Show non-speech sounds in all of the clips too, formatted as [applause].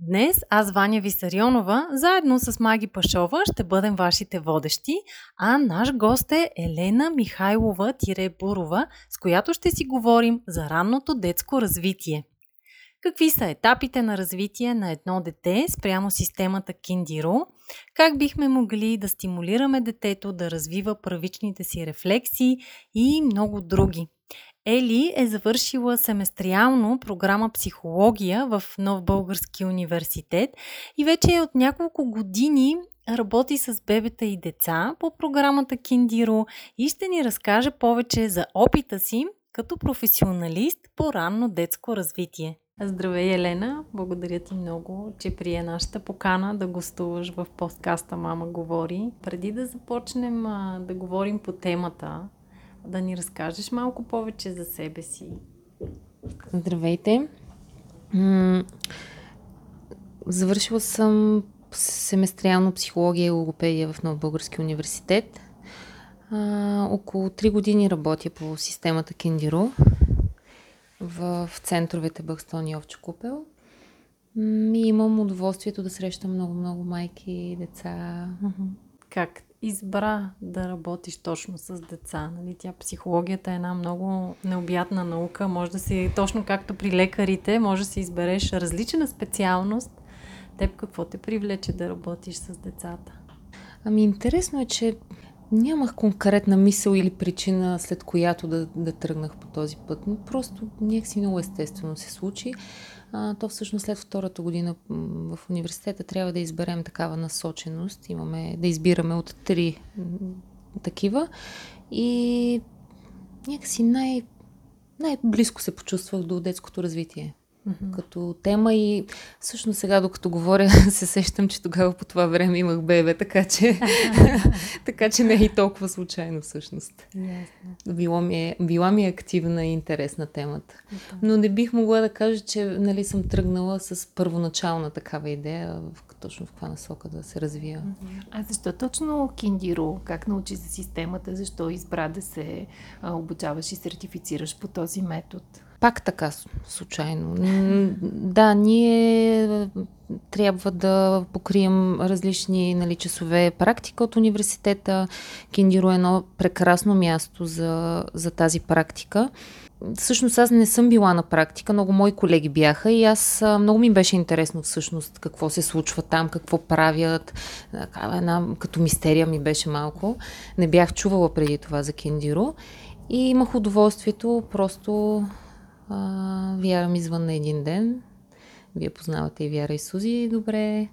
Днес аз, Ваня Висарионова, заедно с Маги Пашова ще бъдем вашите водещи, а наш гост е Елена Михайлова-Бурова, с която ще си говорим за ранното детско развитие. Какви са етапите на развитие на едно дете спрямо системата Киндиро? Как бихме могли да стимулираме детето да развива правичните си рефлексии и много други? Ели е завършила семестриално програма психология в Нов Български университет и вече от няколко години работи с бебета и деца по програмата Киндиро и ще ни разкаже повече за опита си като професионалист по ранно детско развитие. Здравей, Елена! Благодаря ти много, че прие нашата покана да гостуваш в подкаста Мама говори. Преди да започнем да говорим по темата, да ни разкажеш малко повече за себе си. Здравейте! Завършила съм семестриално психология и логопедия в Нов Български университет. А, около 3 години работя по системата Кендиро в, центровете Бъкстон и Овче Купел. И имам удоволствието да срещам много-много майки, деца. Как избра да работиш точно с деца? Нали? Тя психологията е една много необятна наука. Може да си, точно както при лекарите, може да си избереш различна специалност. Теб какво те привлече да работиш с децата? Ами интересно е, че нямах конкретна мисъл или причина, след която да, да тръгнах по този път. Просто някакси много естествено се случи то всъщност след втората година в университета трябва да изберем такава насоченост. Имаме да избираме от три такива и някакси най- най-близко се почувствах до детското развитие mm-hmm. като тема и всъщност сега, докато говоря, [laughs] се сещам, че тогава по това време имах бебе, така че, [laughs] така че не е и толкова случайно всъщност. Yes. Била, ми е, била ми е активна и интересна темата. Okay. Но не бих могла да кажа, че нали, съм тръгнала с първоначална такава идея, в, точно в каква насока да се развия. Mm-hmm. А защо точно Киндиро? Как научи за системата? Защо избра да се обучаваш и сертифицираш по този метод? Пак така, случайно. Да, ние трябва да покрием различни нали, часове практика от университета. Киндиро е едно прекрасно място за, за тази практика. Всъщност аз не съм била на практика, много мои колеги бяха и аз много ми беше интересно всъщност какво се случва там, какво правят. Една като мистерия ми беше малко. Не бях чувала преди това за Киндиро и имах удоволствието просто а, Вяра ми звънна един ден. Вие познавате и Вяра и Сузи добре.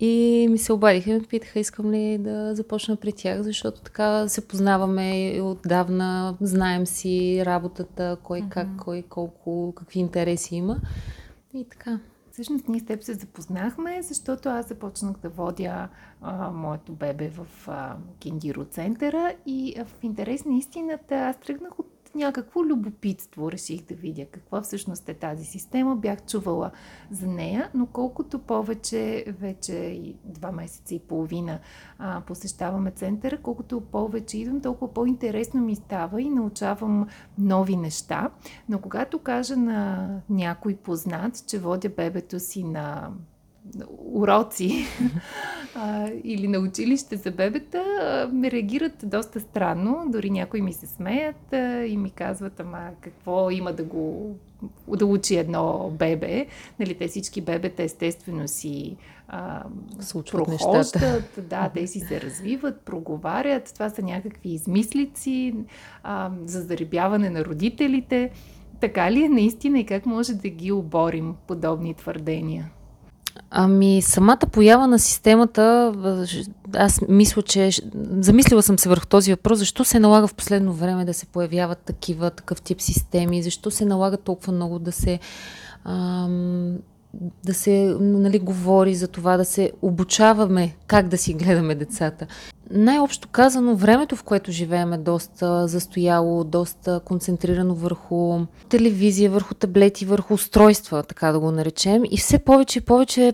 И ми се обадиха и ме питаха, искам ли да започна при тях, защото така се познаваме отдавна, знаем си работата, кой mm-hmm. как, кой колко, какви интереси има. И така. Всъщност ние с теб се запознахме, защото аз започнах да водя а, моето бебе в а, Киндиро центъра и а, в интерес на истината аз тръгнах от някакво любопитство реших да видя каква всъщност е тази система. Бях чувала за нея, но колкото повече, вече и два месеца и половина а, посещаваме центъра, колкото повече идвам, толкова по-интересно ми става и научавам нови неща. Но когато кажа на някой познат, че водя бебето си на уроци [laughs] а, или на училище за бебета, а, реагират доста странно. Дори някои ми се смеят а, и ми казват, ама какво има да го да учи едно бебе. Нали, те всички бебета естествено си а, прохождат, да, те си се развиват, проговарят. Това са някакви измислици а, за заребяване на родителите. Така ли е наистина и как може да ги оборим подобни твърдения? Ами, самата поява на системата, аз мисля, че замислила съм се върху този въпрос, защо се налага в последно време да се появяват такива, такъв тип системи, защо се налага толкова много да се ам, да се нали, говори за това, да се обучаваме как да си гледаме децата. Най-общо казано, времето, в което живеем е доста застояло, доста концентрирано върху телевизия, върху таблети, върху устройства, така да го наречем. И все повече и повече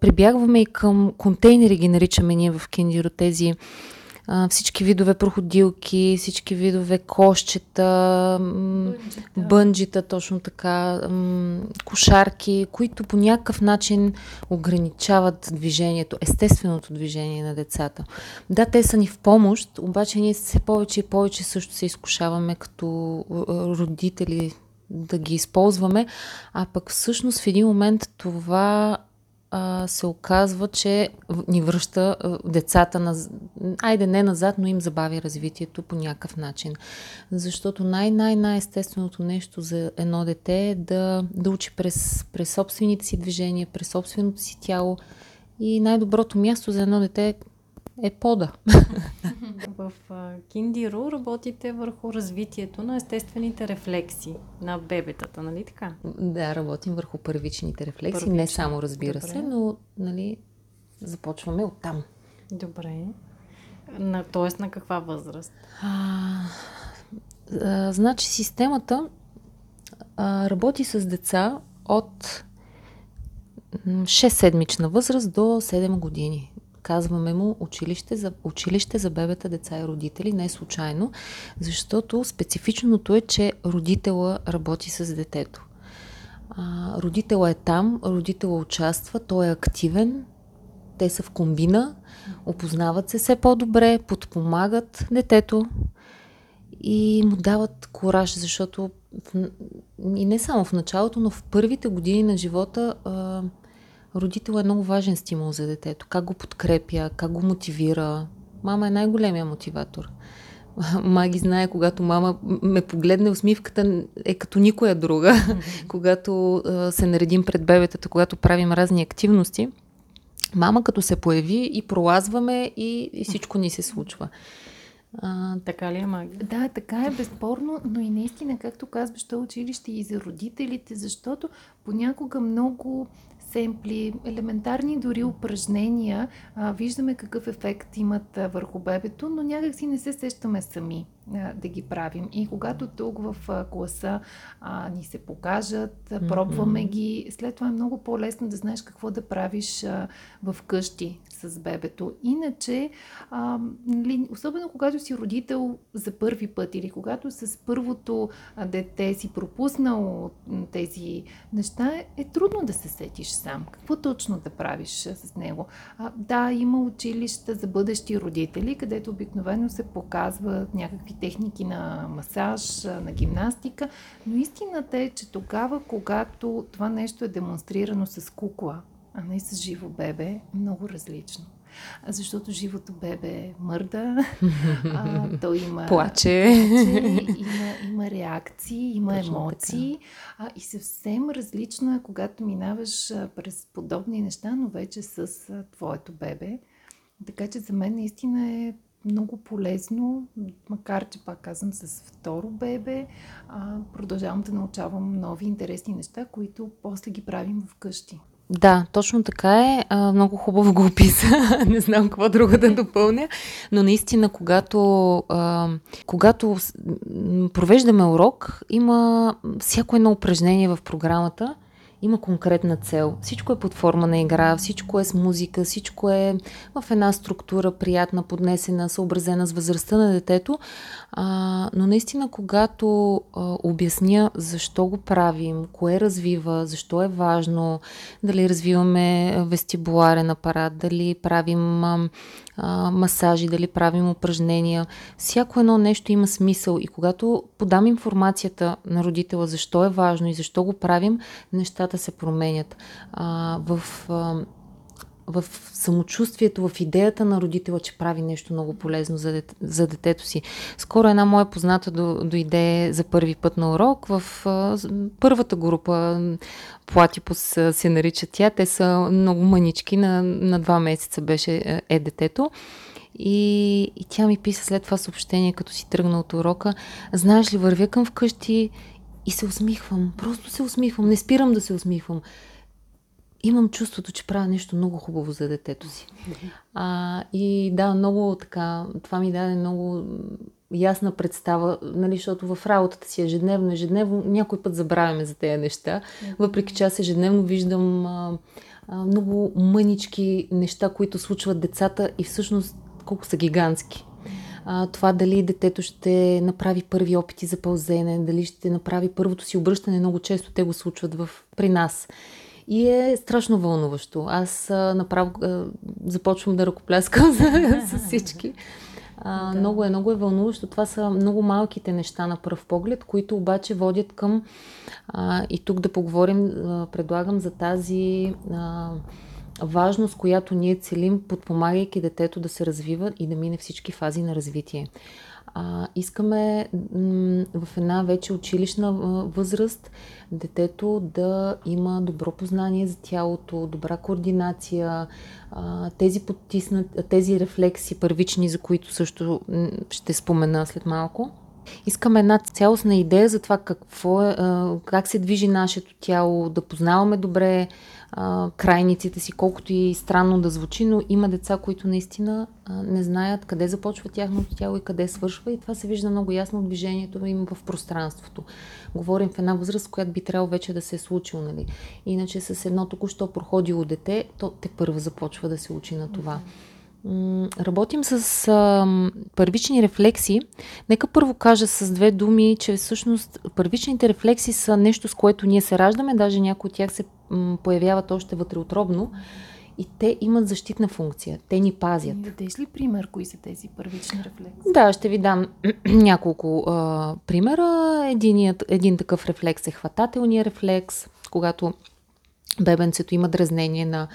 прибягваме и към контейнери, ги наричаме ние в Кендиро, тези а, всички видове проходилки, всички видове кошчета, бънджита, бънджита точно така, м- кошарки, които по някакъв начин ограничават движението, естественото движение на децата. Да, те са ни в помощ, обаче ние все повече и повече също се изкушаваме като родители да ги използваме, а пък всъщност в един момент това а, се оказва, че ни връща децата, на, айде не назад, но им забави развитието по някакъв начин. Защото най-най-най-естественото нещо за едно дете е да, да учи през, през собствените си движения, през собственото си тяло. И най-доброто място за едно дете е пода. [laughs] В Киндиро работите върху развитието на естествените рефлекси на бебетата, нали така? Да, работим върху първичните рефлекси, Първични. не само разбира Добре. се, но нали, започваме от там. Добре. На, тоест на каква възраст? А, а, значи системата а, работи с деца от 6-седмична възраст до 7 години. Казваме му училище за, училище за бебета, деца и родители, не случайно, защото специфичното е, че родителя работи с детето. А, е там, родителя участва, той е активен, те са в комбина, опознават се все по-добре, подпомагат детето и му дават кораж, защото в, и не само в началото, но в първите години на живота а, родител е много важен стимул за детето. Как го подкрепя, как го мотивира. Мама е най-големия мотиватор. [laughs] Маги знае, когато мама ме погледне, усмивката е като никоя друга. Mm-hmm. [laughs] когато а, се наредим пред бебетата, когато правим разни активности, мама като се появи и пролазваме и, и всичко ни се случва. А, така ли е, Маги? Да, така е, безспорно, но и наистина, както казваш, то училище и за родителите, защото понякога много семпли, елементарни дори упражнения, а, виждаме какъв ефект имат а, върху бебето, но някак си не се сещаме сами а, да ги правим. И когато тук в а, класа а, ни се покажат, а, пробваме mm-hmm. ги, след това е много по-лесно да знаеш какво да правиш а, в къщи с бебето. Иначе, а, нали, особено когато си родител за първи път или когато с първото дете си пропуснал тези неща, е трудно да се сетиш сам. Какво точно да правиш с него? А, да, има училища за бъдещи родители, където обикновено се показват някакви техники на масаж, на гимнастика, но истината е, че тогава, когато това нещо е демонстрирано с кукла, а не с живо бебе, е много различно. Защото живото бебе мърда, а, [laughs] то има... Плаче. плаче има, има реакции, има Точно емоции. А, и съвсем различно е, когато минаваш през подобни неща, но вече с твоето бебе. Така че за мен наистина е много полезно, макар че пак казвам с второ бебе, а, продължавам да научавам нови интересни неща, които после ги правим вкъщи. Да, точно така е. А, много хубаво го описа. [laughs] Не знам какво друго да допълня. Но наистина, когато, а, когато провеждаме урок, има всяко едно упражнение в програмата, има конкретна цел. Всичко е под форма на игра, всичко е с музика, всичко е в една структура, приятна, поднесена, съобразена с възрастта на детето. А, но наистина, когато а, обясня защо го правим, кое развива, защо е важно, дали развиваме вестибуларен апарат, дали правим а, а, масажи, дали правим упражнения, всяко едно нещо има смисъл и когато подам информацията на родителя защо е важно и защо го правим, нещата се променят. А, в а, в самочувствието, в идеята на родителя, че прави нещо много полезно за, дет, за детето си. Скоро една моя позната до, дойде за първи път на урок в а, първата група, Платипус се нарича тя. Те са много манички, на, на два месеца беше е детето. И, и тя ми писа след това съобщение, като си тръгна от урока. Знаеш ли, вървя към вкъщи и се усмихвам. Просто се усмихвам. Не спирам да се усмихвам имам чувството, че правя нещо много хубаво за детето си. А, и да, много така, това ми даде много ясна представа, нали, защото в работата си ежедневно, ежедневно, някой път забравяме за тези неща, въпреки че аз ежедневно виждам а, а, много мънички неща, които случват децата и всъщност колко са гигантски. А, това дали детето ще направи първи опити за пълзене, дали ще направи първото си обръщане, много често те го случват в, при нас. И е страшно вълнуващо. Аз а, направо а, започвам да ръкопляскам [laughs] с всички. А, да. много, е, много е вълнуващо. Това са много малките неща на пръв поглед, които обаче водят към. А, и тук да поговорим, а, предлагам за тази. А, важност, която ние целим, подпомагайки детето да се развива и да мине всички фази на развитие. А, искаме м- в една вече училищна възраст детето да има добро познание за тялото, добра координация, а, тези, потиснат, тези рефлекси първични, за които също ще спомена след малко. Искаме една цялостна идея за това какво е, как се движи нашето тяло, да познаваме добре крайниците си, колкото и странно да звучи, но има деца, които наистина а, не знаят къде започва тяхното тяло и къде свършва и това се вижда много ясно от движението им в пространството. Говорим в една възраст, която би трябвало вече да се е случило. Нали? Иначе с едно току-що проходило дете, то те първо започва да се учи на това. Работим с а, първични рефлекси. Нека първо кажа с две думи, че всъщност първичните рефлекси са нещо, с което ние се раждаме, даже някои от тях се появяват още вътреотробно и те имат защитна функция. Те ни пазят. Дадеш ли пример, кои са тези първични рефлекси? Да, ще ви дам [clears throat] няколко а, примера. Единият, един такъв рефлекс е хватателния рефлекс, когато бебенцето има дразнение на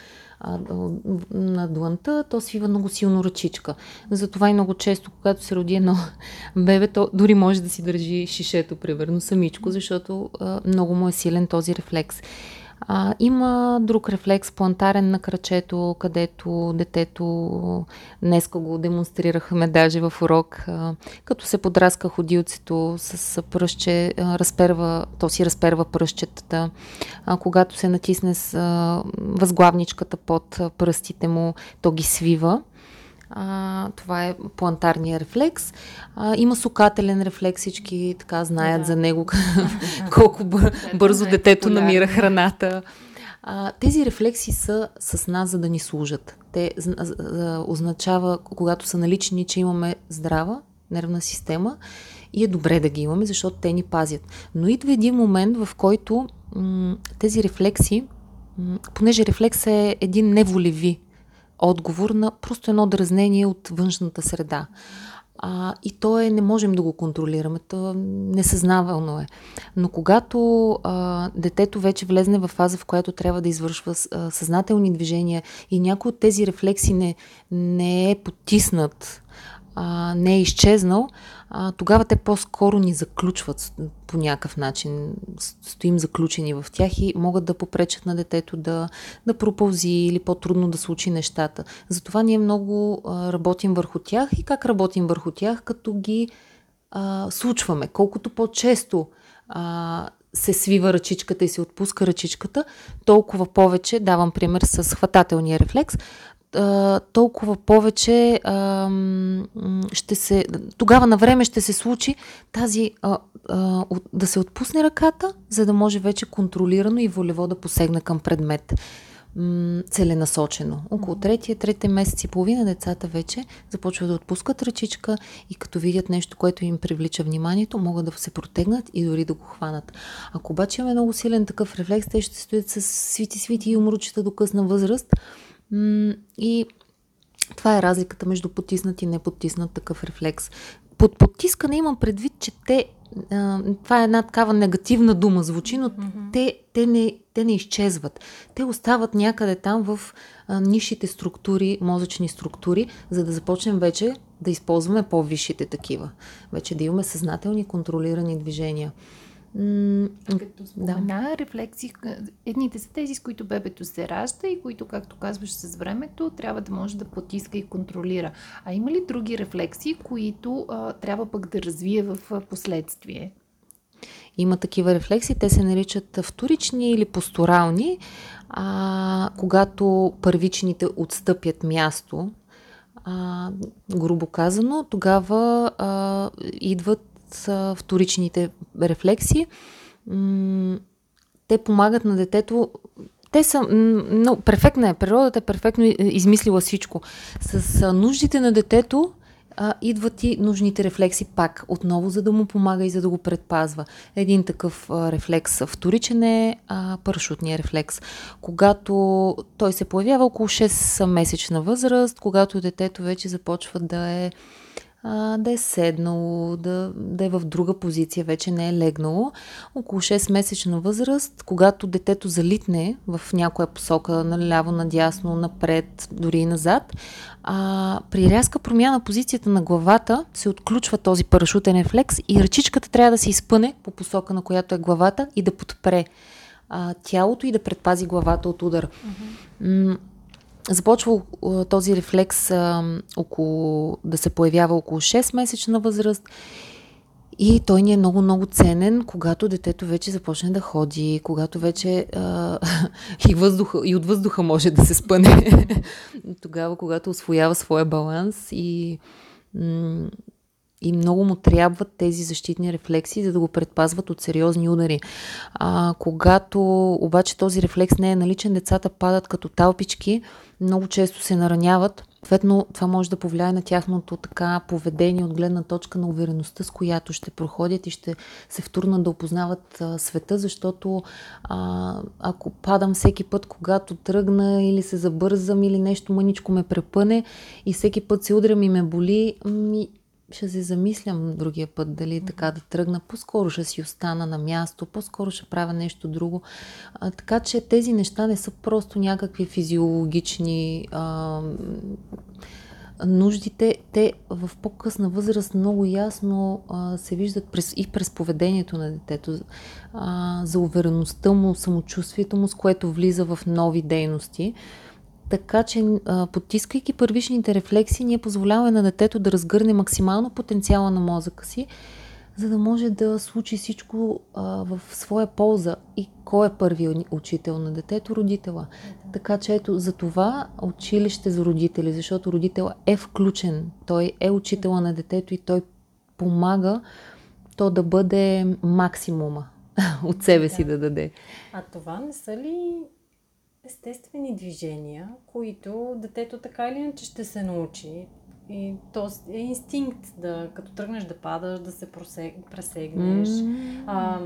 на дланта, то свива много силно ръчичка. Затова и много често, когато се роди едно [laughs] бебе, то дори може да си държи шишето, примерно, самичко, защото а, много му е силен този рефлекс. А, има друг рефлекс, плантарен на крачето, където детето, днеска го демонстрирахме даже в урок, а, като се подраска ходилцето с пръще, а, разперва, то си разперва пръщетата. А, когато се натисне с а, възглавничката под пръстите му, то ги свива. А, това е плантарния рефлекс. А, има сукателен рефлекс, всички така знаят да. за него [laughs] [laughs] колко бър, бързо детето намира храната. А, тези рефлекси са с нас, за да ни служат. Те а, а, означава, когато са налични, че имаме здрава нервна система и е добре да ги имаме, защото те ни пазят. Но идва един момент, в който м- тези рефлекси, м- понеже рефлекс е един неволеви отговор на просто едно дразнение от външната среда. А, и то е, не можем да го контролираме, то несъзнавално е. Но когато а, детето вече влезне в фаза, в която трябва да извършва а, съзнателни движения и някой от тези рефлекси не, не е потиснат, а, не е изчезнал, а, тогава те по-скоро ни заключват по някакъв начин. Стоим заключени в тях и могат да попречат на детето да, да пропълзи или по-трудно да случи нещата. Затова ние много а, работим върху тях и как работим върху тях, като ги а, случваме. Колкото по-често а, се свива ръчичката и се отпуска ръчичката, толкова повече, давам пример с хватателния рефлекс, а, толкова повече а, ще се, тогава на време ще се случи тази, а, а, да се отпусне ръката, за да може вече контролирано и волево да посегне към предмет целенасочено. Около третия, третия месец и половина децата вече започват да отпускат ръчичка и като видят нещо, което им привлича вниманието, могат да се протегнат и дори да го хванат. Ако обаче имаме много силен такъв рефлекс, те ще стоят с свити-свити и умручета до късна възраст, и това е разликата между потиснат и непотиснат такъв рефлекс. Под потискане имам предвид, че те това е една такава негативна дума звучи, но mm-hmm. те, те, не, те не изчезват. Те остават някъде там в а, нишите структури, мозъчни структури, за да започнем вече да използваме по-висшите такива. Вече да имаме съзнателни, контролирани движения. Като спомена, да. рефлекси, едните са тези, с които бебето се ражда и които, както казваш, с времето трябва да може да потиска и контролира. А има ли други рефлекси, които а, трябва пък да развие в последствие? има такива рефлекси. Те се наричат вторични или постурални. А, когато първичните отстъпят място, а, грубо казано, тогава а, идват а, вторичните рефлекси. Те помагат на детето те са много перфектна е. Природата е перфектно измислила всичко. С нуждите на детето а, идват и нужните рефлекси пак, отново, за да му помага и за да го предпазва. Един такъв рефлекс вторичен е а, парашутния рефлекс. Когато той се появява около 6 месечна възраст, когато детето вече започва да е а, да е седнало, да, да е в друга позиция, вече не е легнало. Около 6 месечна възраст, когато детето залитне в някоя посока, наляво, надясно, напред, дори и назад, а, при рязка промяна позицията на главата се отключва този парашутен рефлекс и ръчичката трябва да се изпъне по посока, на която е главата и да подпре а, тялото и да предпази главата от удар. Mm-hmm започва този рефлекс а, около, да се появява около 6 месечна възраст и той ни е много-много ценен, когато детето вече започне да ходи, когато вече а, [laughs] и, въздуха, и от въздуха може да се спъне. [laughs] Тогава, когато освоява своя баланс и, и много му трябват тези защитни рефлекси, за да го предпазват от сериозни удари. А, когато обаче този рефлекс не е наличен, децата падат като талпички, много често се нараняват. Съответно, това може да повлияе на тяхното така поведение от гледна точка на увереността, с която ще проходят и ще се втурнат да опознават а, света, защото а, ако падам всеки път, когато тръгна или се забързам или нещо мъничко ме препъне и всеки път се удрям и ме боли, ми, ще се замислям другия път дали така да тръгна. По-скоро ще си остана на място, по-скоро ще правя нещо друго. А, така че тези неща не са просто някакви физиологични а, нуждите. Те в по-късна възраст много ясно а, се виждат през, и през поведението на детето, а, за увереността му, самочувствието му, с което влиза в нови дейности. Така че, потискайки първичните рефлекси, ние позволяваме на детето да разгърне максимално потенциала на мозъка си, за да може да случи всичко а, в своя полза. И кой е първият учител на детето? Родителя. Така че ето за това училище за родители, защото родител е включен. Той е учителя на детето и той помага то да бъде максимума [laughs] от себе си да даде. А това не са ли естествени движения, които детето така или иначе ще се научи. И то е инстинкт да, като тръгнеш да падаш, да се пресегнеш, mm. а,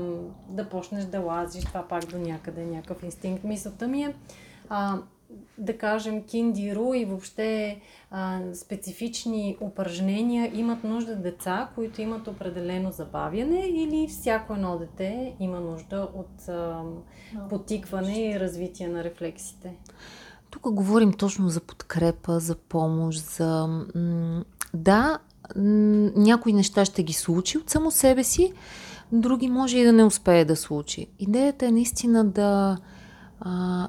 да почнеш да лазиш, това пак до някъде е някакъв инстинкт. Мисълта ми е, а, да кажем, киндиру и въобще а, специфични упражнения имат нужда деца, които имат определено забавяне или всяко едно дете има нужда от а, потикване и развитие на рефлексите? Тук говорим точно за подкрепа, за помощ, за... Да, някои неща ще ги случи от само себе си, други може и да не успее да случи. Идеята е наистина да а,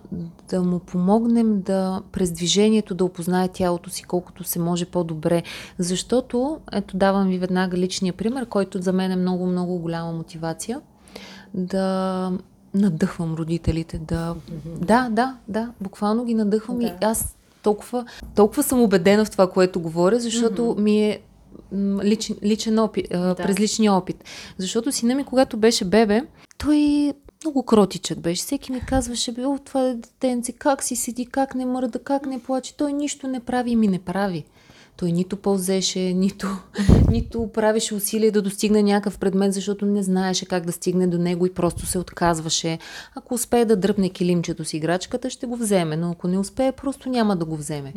да му помогнем да през движението да опознае тялото си колкото се може по-добре. Защото, ето давам ви веднага личния пример, който за мен е много-много голяма мотивация да надъхвам родителите. Да, да, да, да, буквално ги надъхвам да. и аз толкова, толкова съм убедена в това, което говоря, защото mm-hmm. ми е личен, личен опит, да. през личния опит. Защото сина ми, когато беше бебе, той много кротичък беше. Всеки ми казваше, бе, о, това е детенце, как си седи, как не мърда, как не плаче. Той нищо не прави и ми не прави. Той нито пълзеше, нито, [laughs] нито правеше усилие да достигне някакъв предмет, защото не знаеше как да стигне до него и просто се отказваше. Ако успее да дръпне килимчето с играчката, ще го вземе, но ако не успее, просто няма да го вземе.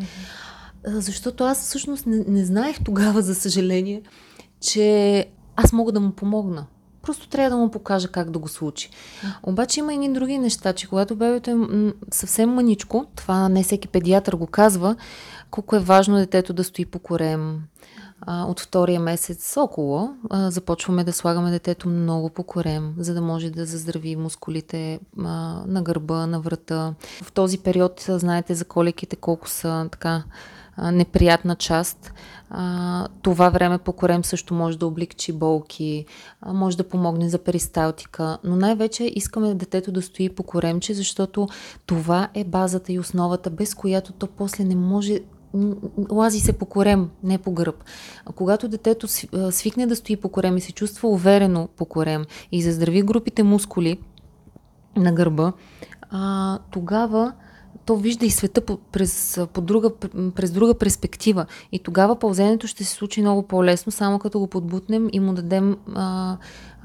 Защото аз всъщност не, не знаех тогава, за съжаление, че аз мога да му помогна. Просто трябва да му покажа как да го случи. Обаче има и други неща, че когато бебето е съвсем маничко, това не всеки педиатър го казва, колко е важно детето да стои по корем, от втория месец около започваме да слагаме детето много по корем, за да може да заздрави мускулите на гърба, на врата. В този период знаете за колеките колко са така неприятна част. А, това време по корем също може да облегчи болки, а, може да помогне за перисталтика, но най-вече искаме детето да стои по коремче, защото това е базата и основата, без която то после не може лази се по корем, не по гръб. А когато детето свикне да стои по корем и се чувства уверено по корем и заздрави групите мускули на гърба, а, тогава то вижда и света по, през, по друга, през друга перспектива. И тогава пълзенето ще се случи много по-лесно, само като го подбутнем и му дадем а,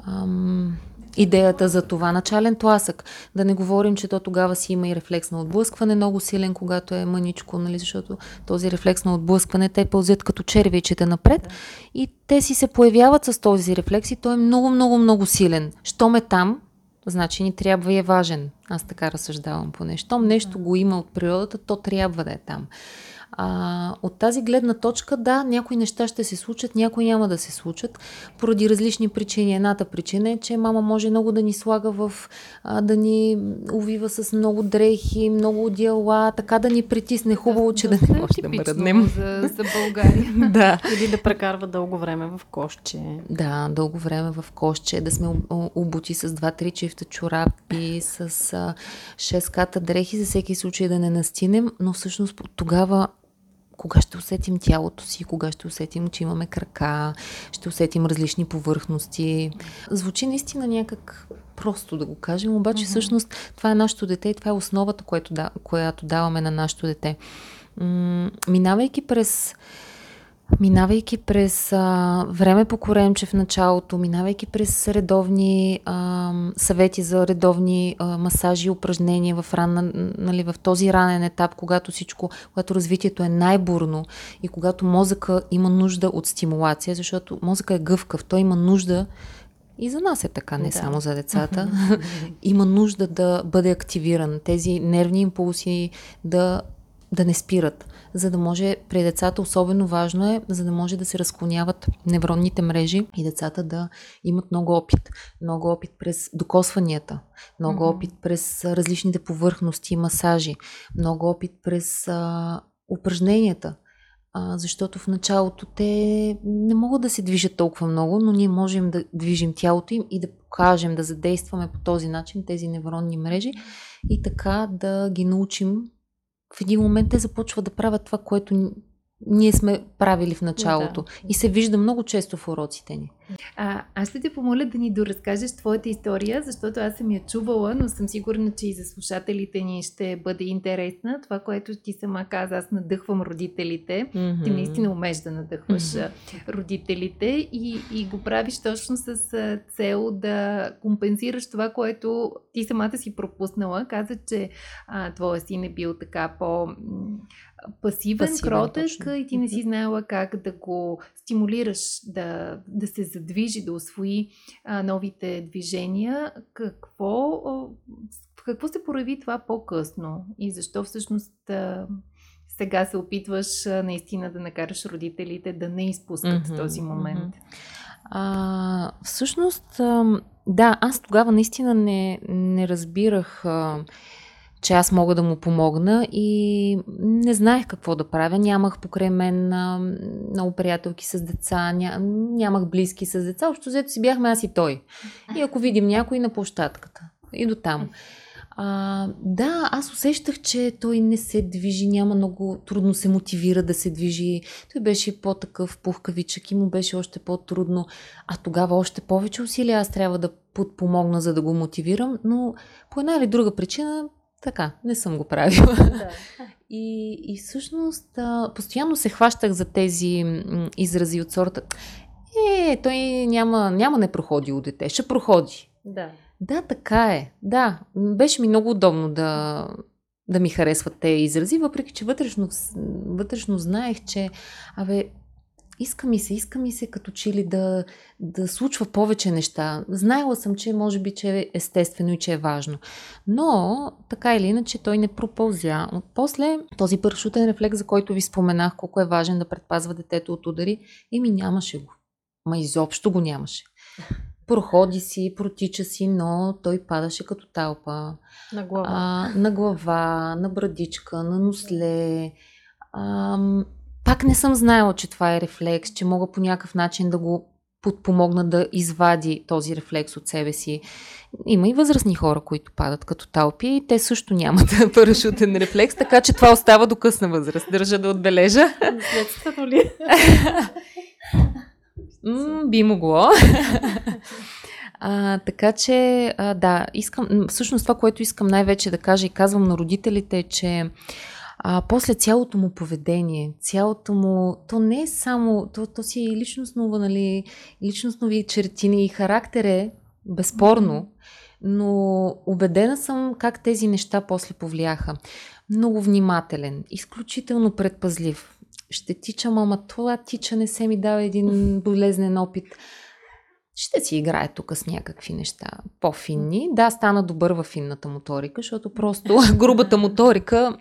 ам, идеята за това начален тласък. Да не говорим, че то тогава си има и рефлекс на отблъскване много силен, когато е мъничко, нали, защото този рефлекс на отблъскване, те пълзят като червейчета напред да. и те си се появяват с този рефлекс и той е много, много, много силен. Щом е там, значи ни трябва и е важен. Аз така разсъждавам поне. Щом нещо го има от природата, то трябва да е там. А, от тази гледна точка, да, някои неща ще се случат, някои няма да се случат, поради различни причини. Едната причина е, че мама може много да ни слага в, а, да ни увива с много дрехи, много одеяла, така да ни притисне хубаво, да, че да, да не може да мръднем. За, за България. [laughs] да. Или да прекарва дълго време в кошче. Да, дълго време в кошче, да сме обути с 2-3 чифта чорапи, с а, 6 ката дрехи, за всеки случай да не настинем, но всъщност тогава кога ще усетим тялото си, кога ще усетим, че имаме крака, ще усетим различни повърхности. Звучи наистина някак просто да го кажем, обаче mm-hmm. всъщност това е нашето дете и това е основата, която, да, която даваме на нашето дете. М- минавайки през минавайки през а, време по коремче в началото, минавайки през редовни а, съвети за редовни а, масажи и упражнения в, ранна, нали, в този ранен етап, когато всичко, когато развитието е най-бурно и когато мозъка има нужда от стимулация, защото мозъка е гъвкав, той има нужда и за нас е така, не да. само за децата. [laughs] има нужда да бъде активиран. Тези нервни импулси да да не спират, за да може при децата особено важно е, за да може да се разклоняват невронните мрежи и децата да имат много опит. Много опит през докосванията, много mm-hmm. опит през различните повърхности, масажи, много опит през а, упражненията. А, защото в началото те не могат да се движат толкова много, но ние можем да движим тялото им и да покажем, да задействаме по този начин тези невронни мрежи и така да ги научим в един момент те започват да правят това, което ние сме правили в началото. Да. И се вижда много често в уроците ни. А, аз ще те помоля да ни доразкажеш твоята история, защото аз съм я чувала, но съм сигурна, че и за слушателите ни ще бъде интересна. Това, което ти сама каза, аз надъхвам родителите. Mm-hmm. Ти наистина умееш да надъхваш mm-hmm. родителите и, и го правиш точно с цел да компенсираш това, което ти самата си пропуснала. Каза, че а, твоя син е бил така по пасивен, пасивен кротък точно. и ти не си знаела как да го стимулираш да, да се задвижи, да освои а, новите движения. Какво, а, какво се прояви това по-късно и защо всъщност а, сега се опитваш а, наистина да накараш родителите да не изпускат mm-hmm, този момент? Mm-hmm. А, всъщност, а, да, аз тогава наистина не, не разбирах. А, че аз мога да му помогна и не знаех какво да правя. Нямах покрай мен много приятелки с деца, ня, нямах близки с деца. Общо взето си бяхме аз и той. И ако видим някой на площадката. И до там. А, да, аз усещах, че той не се движи, няма много трудно се мотивира да се движи. Той беше по-такъв пухкавичък и му беше още по-трудно. А тогава още повече усилия аз трябва да подпомогна, за да го мотивирам, но по една или друга причина така, не съм го правила. Да. И, и всъщност а, постоянно се хващах за тези изрази от сорта. Е, той няма, няма не проходи от дете, ще проходи. Да. Да, така е. Да, беше ми много удобно да, да ми харесват те изрази, въпреки че вътрешно, вътрешно знаех, че абе, иска ми се, иска ми се като че ли да, да случва повече неща. Знаела съм, че може би, че е естествено и че е важно. Но, така или иначе, той не пропълзя. После този парашутен рефлекс, за който ви споменах, колко е важен да предпазва детето от удари, еми нямаше го. Ма изобщо го нямаше. Проходи си, протича си, но той падаше като талпа. На глава. А, на глава, на брадичка, на носле. А, пак не съм знаела, че това е рефлекс, че мога по някакъв начин да го подпомогна да извади този рефлекс от себе си. Има и възрастни хора, които падат като талпи и те също нямат [laughs] парашутен рефлекс, така че това остава до късна възраст. Държа да отбележа. Наследството ли? М, би могло. А, така че, а, да, искам, всъщност това, което искам най-вече да кажа и казвам на родителите е, че а, после цялото му поведение, цялото му, то не е само, то, то си е личностно, нали, личностнови чертини и характер е, безспорно, но убедена съм как тези неща после повлияха. Много внимателен, изключително предпазлив. Ще тичам, ама това тичане се ми дава един [laughs] болезнен опит ще си играе тук с някакви неща по-финни. Да, стана добър във финната моторика, защото просто [laughs] грубата моторика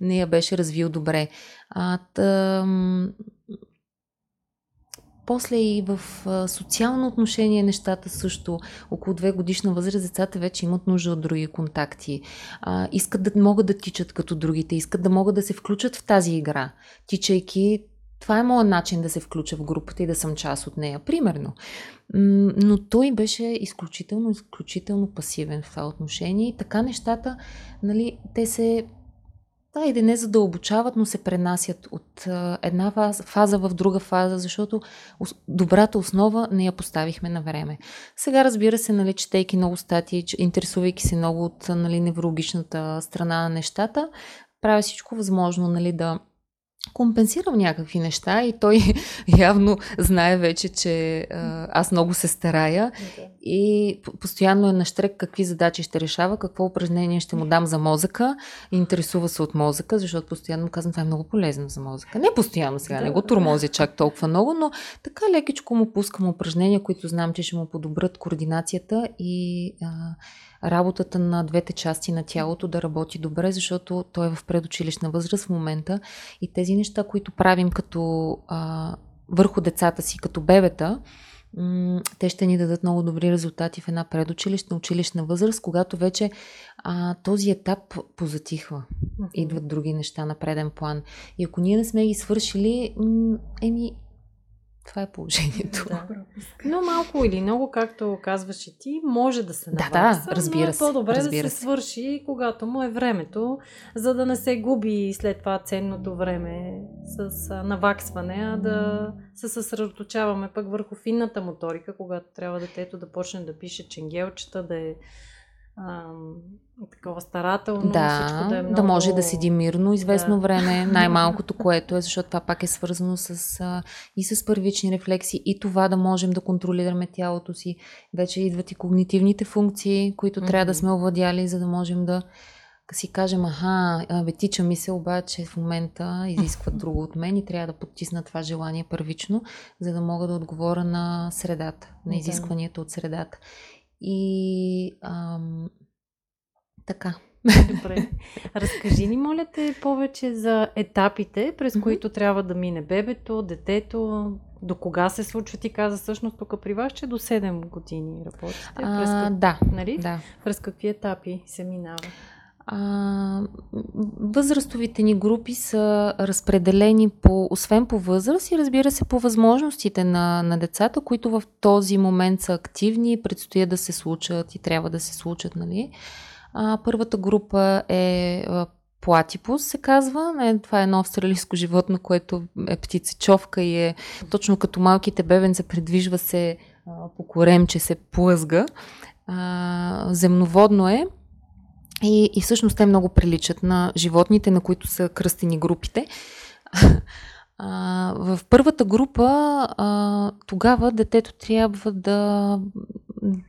не я беше развил добре. А, тъм... После и в социално отношение нещата също. Около две годишна възраст децата вече имат нужда от други контакти. А, искат да могат да тичат като другите, искат да могат да се включат в тази игра. Тичайки това е моят начин да се включа в групата и да съм част от нея, примерно. Но той беше изключително, изключително пасивен в това отношение и така нещата, нали, те се не за да обучават, но се пренасят от една фаза в друга фаза, защото добрата основа не я поставихме на време. Сега, разбира се, нали, четейки много статии, интересувайки се много от нали, неврологичната страна на нещата, правя всичко възможно нали, да компенсирам някакви неща и той [laughs] явно знае вече, че а, аз много се старая okay. и постоянно е на штрек какви задачи ще решава, какво упражнение ще му дам за мозъка. Интересува се от мозъка, защото постоянно казвам, това е много полезно за мозъка. Не постоянно сега, не го турмози чак толкова много, но така лекичко му пускам упражнения, които знам, че ще му подобрят координацията и а, работата на двете части на тялото да работи добре, защото той е в предучилищна възраст в момента и тези неща, които правим като а, върху децата си, като бебета, те ще ни дадат много добри резултати в една предучилищна, училищна възраст, когато вече а, този етап позатихва. Идват други неща на преден план. И ако ние не сме ги свършили, еми, това е положението. Да. Но малко или много, както казваш и ти, може да се навакса, да, да, разбира се. Но е по-добре разбира да се, се свърши, когато му е времето, за да не се губи след това ценното време с наваксване, а да се съсредоточаваме пък върху финната моторика, когато трябва детето да почне да пише ченгелчета, да е такова старателно, да, всичко да е много... да може да седи мирно известно да. време, [laughs] най-малкото което е, защото това пак е свързано с, а, и с първични рефлекси и това да можем да контролираме тялото си. Вече идват и когнитивните функции, които mm-hmm. трябва да сме овладяли, за да можем да си кажем, аха, бе, тича ми се, обаче в момента изискват [laughs] друго от мен и трябва да подтисна това желание първично, за да мога да отговоря на средата, на изискванията от средата. И ам, така. Добре. Разкажи ни, моля те, повече за етапите, през mm-hmm. които трябва да мине бебето, детето, до кога се случва? Ти каза всъщност тук при вас, че до 7 години работите. А, през как... Да. Нали? да. През какви етапи се минава? А, възрастовите ни групи са разпределени по, освен по възраст и разбира се по възможностите на, на децата, които в този момент са активни, предстоят да се случат и трябва да се случат. Нали? А, първата група е платипус се казва. Не, това е едно австралийско животно, което е птицечовка и е точно като малките бебенца, предвижва се а, по коремче, се плъзга. А, земноводно е и, и всъщност те много приличат на животните, на които са кръстени групите. [laughs] А, в първата група а, тогава детето трябва да,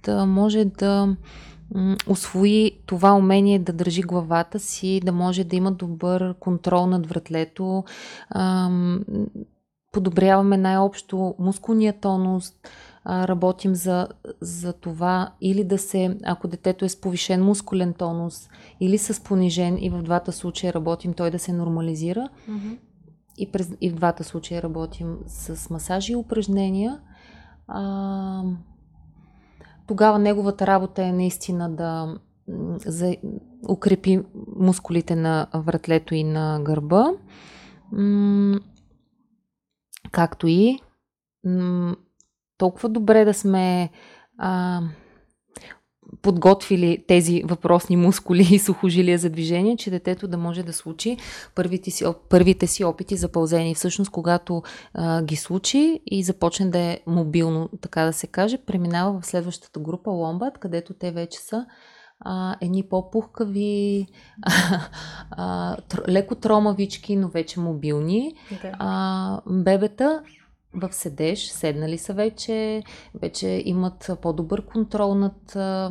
да може да освои това умение да държи главата си, да може да има добър контрол над вратлето, а, подобряваме най-общо мускулния тонус, а, работим за, за това или да се, ако детето е с повишен мускулен тонус или с понижен и в двата случая работим той да се нормализира. Mm-hmm. И, през, и в двата случая работим с масажи и упражнения. А, тогава неговата работа е наистина да за, укрепи мускулите на вратлето и на гърба. М- както и м- толкова добре да сме а, подготвили тези въпросни мускули и сухожилия за движение, че детето да може да случи първите си, първите си опити за пълзение. Всъщност, когато а, ги случи и започне да е мобилно, така да се каже, преминава в следващата група ломбат, където те вече са а, едни по-пухкави, [laughs] а, а, леко тромавички, но вече мобилни. Okay. А, бебета в седеж, седнали са вече, вече имат по-добър контрол над а,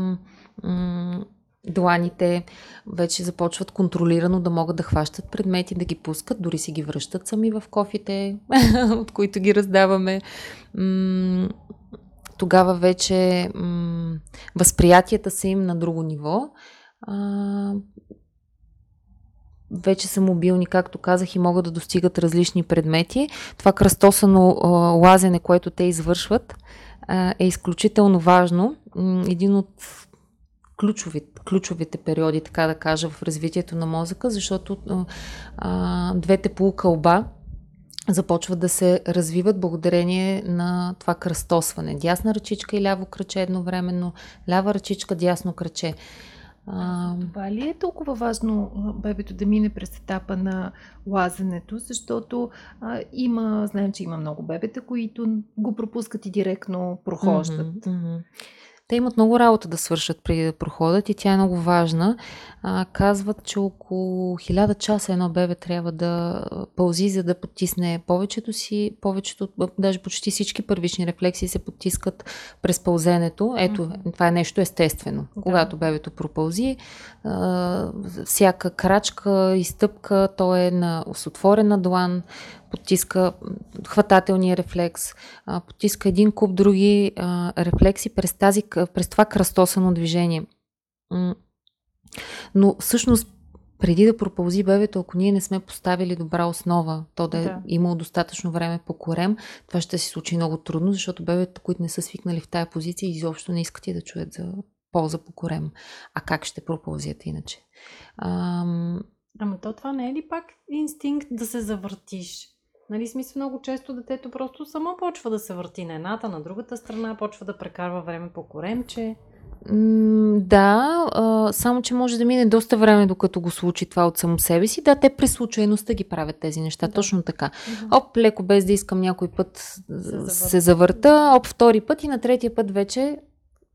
м- дланите, вече започват контролирано да могат да хващат предмети, да ги пускат, дори си ги връщат сами в кофите, [laughs] от които ги раздаваме. М- тогава вече м- възприятията са им на друго ниво. А, вече са мобилни, както казах, и могат да достигат различни предмети. Това кръстосано а, лазене, което те извършват, е изключително важно. Един от ключовите, ключовите периоди, така да кажа, в развитието на мозъка, защото двете полукълба започват да се развиват благодарение на това кръстосване. Дясна ръчичка и ляво кръче едновременно, лява ръчичка, дясно кръче. А... Това ли е толкова важно бебето да мине през етапа на лазенето, защото а, има, знаем, че има много бебета, които го пропускат и директно прохождат. Mm-hmm, mm-hmm. Те имат много работа да свършат преди да проходят и тя е много важна. А, казват, че около 1000 часа едно бебе трябва да пълзи, за да потисне повечето си, повечето, даже почти всички първични рефлекси се потискат през пълзенето. Ето, mm-hmm. това е нещо естествено. Да. Когато бебето пропълзи, а, всяка крачка и стъпка, то е на, с отворена длан, потиска хватателния рефлекс, а, потиска един куп други а, рефлекси през, тази, през това кръстосано движение. Но всъщност преди да пропълзи бебето, ако ние не сме поставили добра основа, то да е да. имало достатъчно време по корем, това ще се случи много трудно, защото бебета, които не са свикнали в тая позиция, изобщо не искат и да чуят за полза по корем. А как ще пропълзят иначе? Ам... Ама то това не е ли пак инстинкт да се завъртиш? Нали, смисъл много често детето просто само почва да се върти на едната, на другата страна, почва да прекарва време по коремче. да, а, само че може да мине доста време, докато го случи това от само себе си. Да, те през случайността ги правят тези неща, да. точно така. Uh-huh. Оп, леко без да искам някой път се, се завърта, оп, втори път и на третия път вече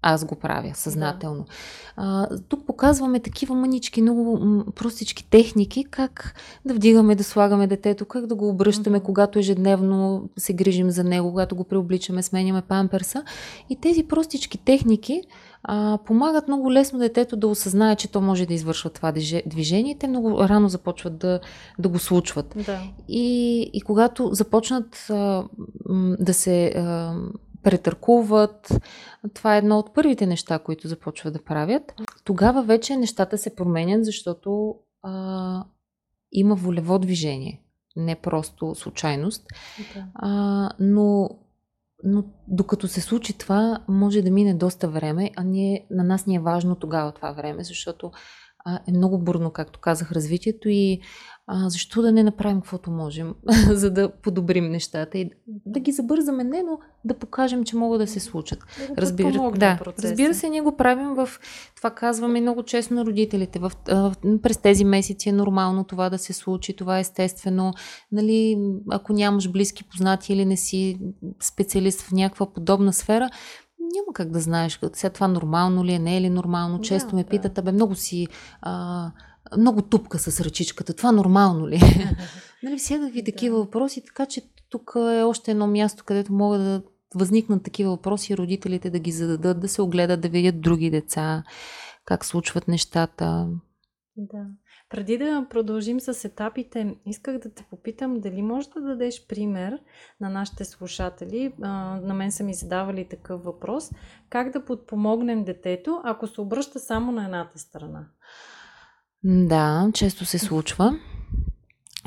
аз го правя съзнателно. Да. А, тук показваме такива мънички, много простички техники, как да вдигаме, да слагаме детето, как да го обръщаме, mm-hmm. когато ежедневно се грижим за него, когато го преобличаме, сменяме памперса. И тези простички техники а, помагат много лесно детето да осъзнае, че то може да извършва това движение. Те много рано започват да, да го случват. Да. И, и когато започнат а, да се. А, претъркуват. Това е едно от първите неща, които започват да правят. Тогава вече нещата се променят, защото а, има волево движение, не просто случайност. Okay. А, но, но докато се случи това, може да мине доста време, а ние, на нас ни е важно тогава това време, защото а, е много бурно, както казах, развитието и а, защо да не направим каквото можем, [laughs] за да подобрим нещата и да ги забързаме, не, но да покажем, че могат да се случат. Да разбира, да, разбира се, ние го правим в, това казваме много честно на родителите, в, през тези месеци е нормално това да се случи, това е естествено, нали, ако нямаш близки познати или не си специалист в някаква подобна сфера, няма как да знаеш. Сега това нормално ли е, не е ли нормално. Често да, ме питат, абе много си а, много тупка с ръчичката. Това нормално ли е? [laughs] нали, всякакви такива въпроси, така че тук е още едно място, където могат да възникнат такива въпроси, родителите да ги зададат, да се огледат, да видят други деца, как случват нещата. Да. Преди да продължим с етапите, исках да те попитам дали можеш да дадеш пример на нашите слушатели. На мен са ми задавали такъв въпрос. Как да подпомогнем детето, ако се обръща само на едната страна? Да, често се случва.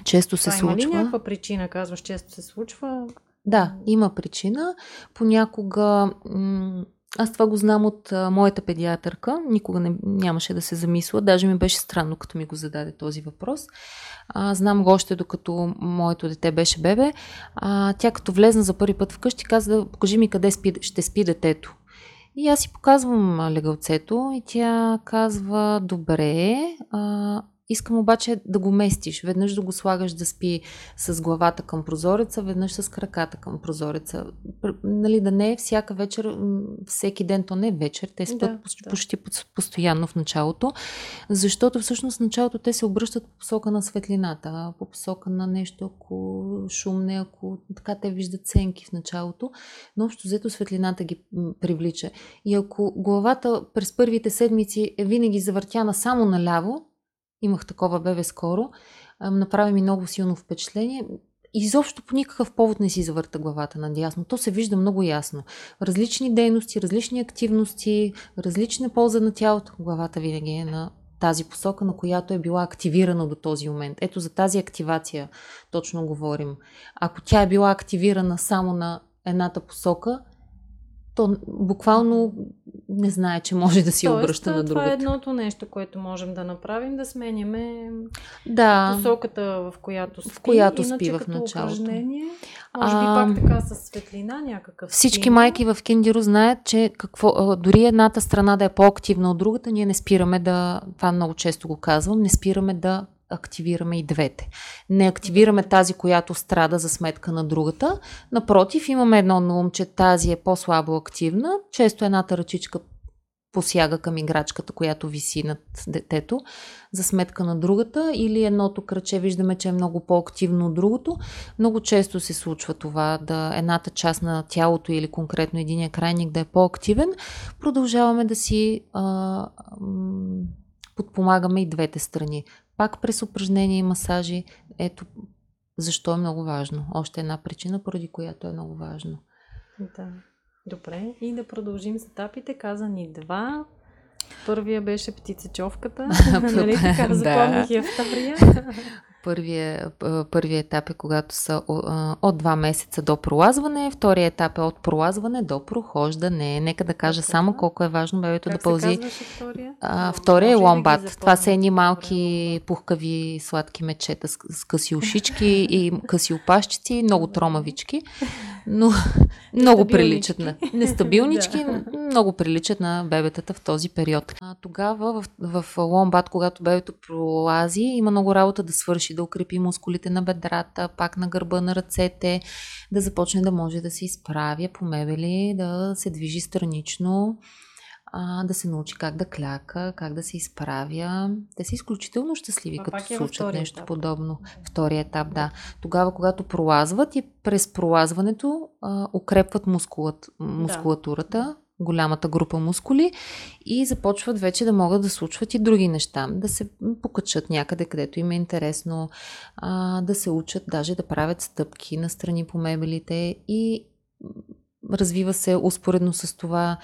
Често се Това случва. Има ли някаква причина, казваш, често се случва? Да, има причина. Понякога. М- аз това го знам от а, моята педиатърка. Никога не, нямаше да се замисля. Даже ми беше странно, като ми го зададе този въпрос. А, знам го още докато моето дете беше бебе. А, тя като влезна за първи път вкъщи, каза, покажи ми къде спи, ще спи детето. И аз си показвам легалцето и тя казва, добре, а, Искам обаче да го местиш. Веднъж да го слагаш да спи с главата към прозореца, веднъж с краката към прозореца. Нали, да не е всяка вечер, всеки ден, то не е вечер, те спят да, почти, да. почти постоянно в началото, защото всъщност в началото те се обръщат по посока на светлината, по посока на нещо, ако шумне, ако така те виждат сенки в началото, но общо взето светлината ги привлича. И ако главата през първите седмици е винаги завъртяна само наляво, имах такова бебе скоро, направи ми много силно впечатление. Изобщо по никакъв повод не си завърта главата надясно. То се вижда много ясно. Различни дейности, различни активности, различна полза на тялото. Главата винаги е на тази посока, на която е била активирана до този момент. Ето за тази активация точно говорим. Ако тя е била активирана само на едната посока, то буквално не знае, че може да си Тоест, обръща на другата. Това е едното нещо, което можем да направим, да сменяме да. посоката, в която спи. В която спи в началото. Упражнение, може би а, пак така с светлина някакъв. Всички спин. майки в Киндиро знаят, че какво, дори едната страна да е по-активна от другата, ние не спираме да, това много често го казвам, не спираме да активираме и двете. Не активираме тази, която страда за сметка на другата. Напротив, имаме едно на ум, че тази е по-слабо активна. Често едната ръчичка посяга към играчката, която виси над детето, за сметка на другата, или едното кръче виждаме, че е много по-активно от другото. Много често се случва това, да едната част на тялото или конкретно единия крайник да е по-активен. Продължаваме да си а, подпомагаме и двете страни. Пак през упражнения и масажи. Ето защо е много важно. Още една причина, поради която е много важно. Да. Добре. И да продължим с етапите. Каза ни два. Първия беше птицечовката. [laughs] нали [laughs] така? Запомних я втория. [laughs] Първия, първия етап е когато са от два месеца до пролазване, втория етап е от пролазване до прохождане. Нека да кажа само колко е важно бебето да пълзи. втория? А, втория е ломбат. Да Това са едни малки пухкави сладки мечета с, с къси ушички и къси опашчици, много тромавички, но [laughs] много приличат на нестабилнички, [laughs] много приличат на бебетата в този период. А, тогава в, в ломбат, когато бебето пролази, има много работа да свърши да укрепи мускулите на бедрата, пак на гърба, на ръцете, да започне да може да се изправя по мебели, да се движи странично, а, да се научи как да кляка, как да се изправя. Те са изключително щастливи, а като се случат нещо етап. подобно. Втория етап, да. Тогава, когато пролазват и през пролазването а, укрепват мускулат, мускулатурата, голямата група мускули и започват вече да могат да случват и други неща. Да се покачат някъде, където им е интересно, а, да се учат даже да правят стъпки на страни по мебелите и развива се успоредно с това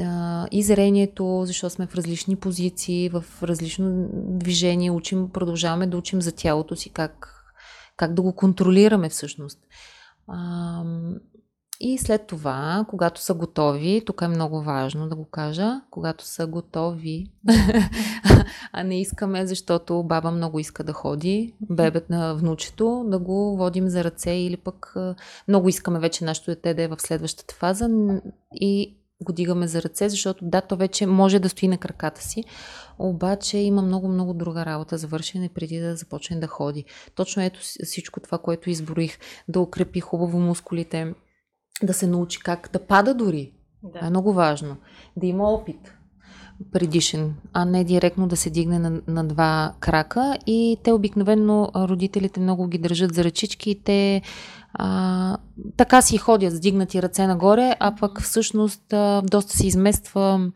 а, и зрението, защото сме в различни позиции, в различно движение, учим, продължаваме да учим за тялото си, как, как да го контролираме всъщност. А, и след това, когато са готови, тук е много важно да го кажа, когато са готови, [laughs] а не искаме, защото баба много иска да ходи, бебет на внучето, да го водим за ръце или пък много искаме вече нашето дете да е в следващата фаза и го дигаме за ръце, защото да, то вече може да стои на краката си, обаче има много-много друга работа за вършене преди да започне да ходи. Точно ето всичко това, което изброих, да укрепи хубаво мускулите, да се научи как да пада дори. Да. Е много важно. Да има опит предишен, а не директно да се дигне на, на два крака. И те обикновено, родителите много ги държат за ръчички и те а, така си ходят с дигнати ръце нагоре, а пък всъщност а, доста се измества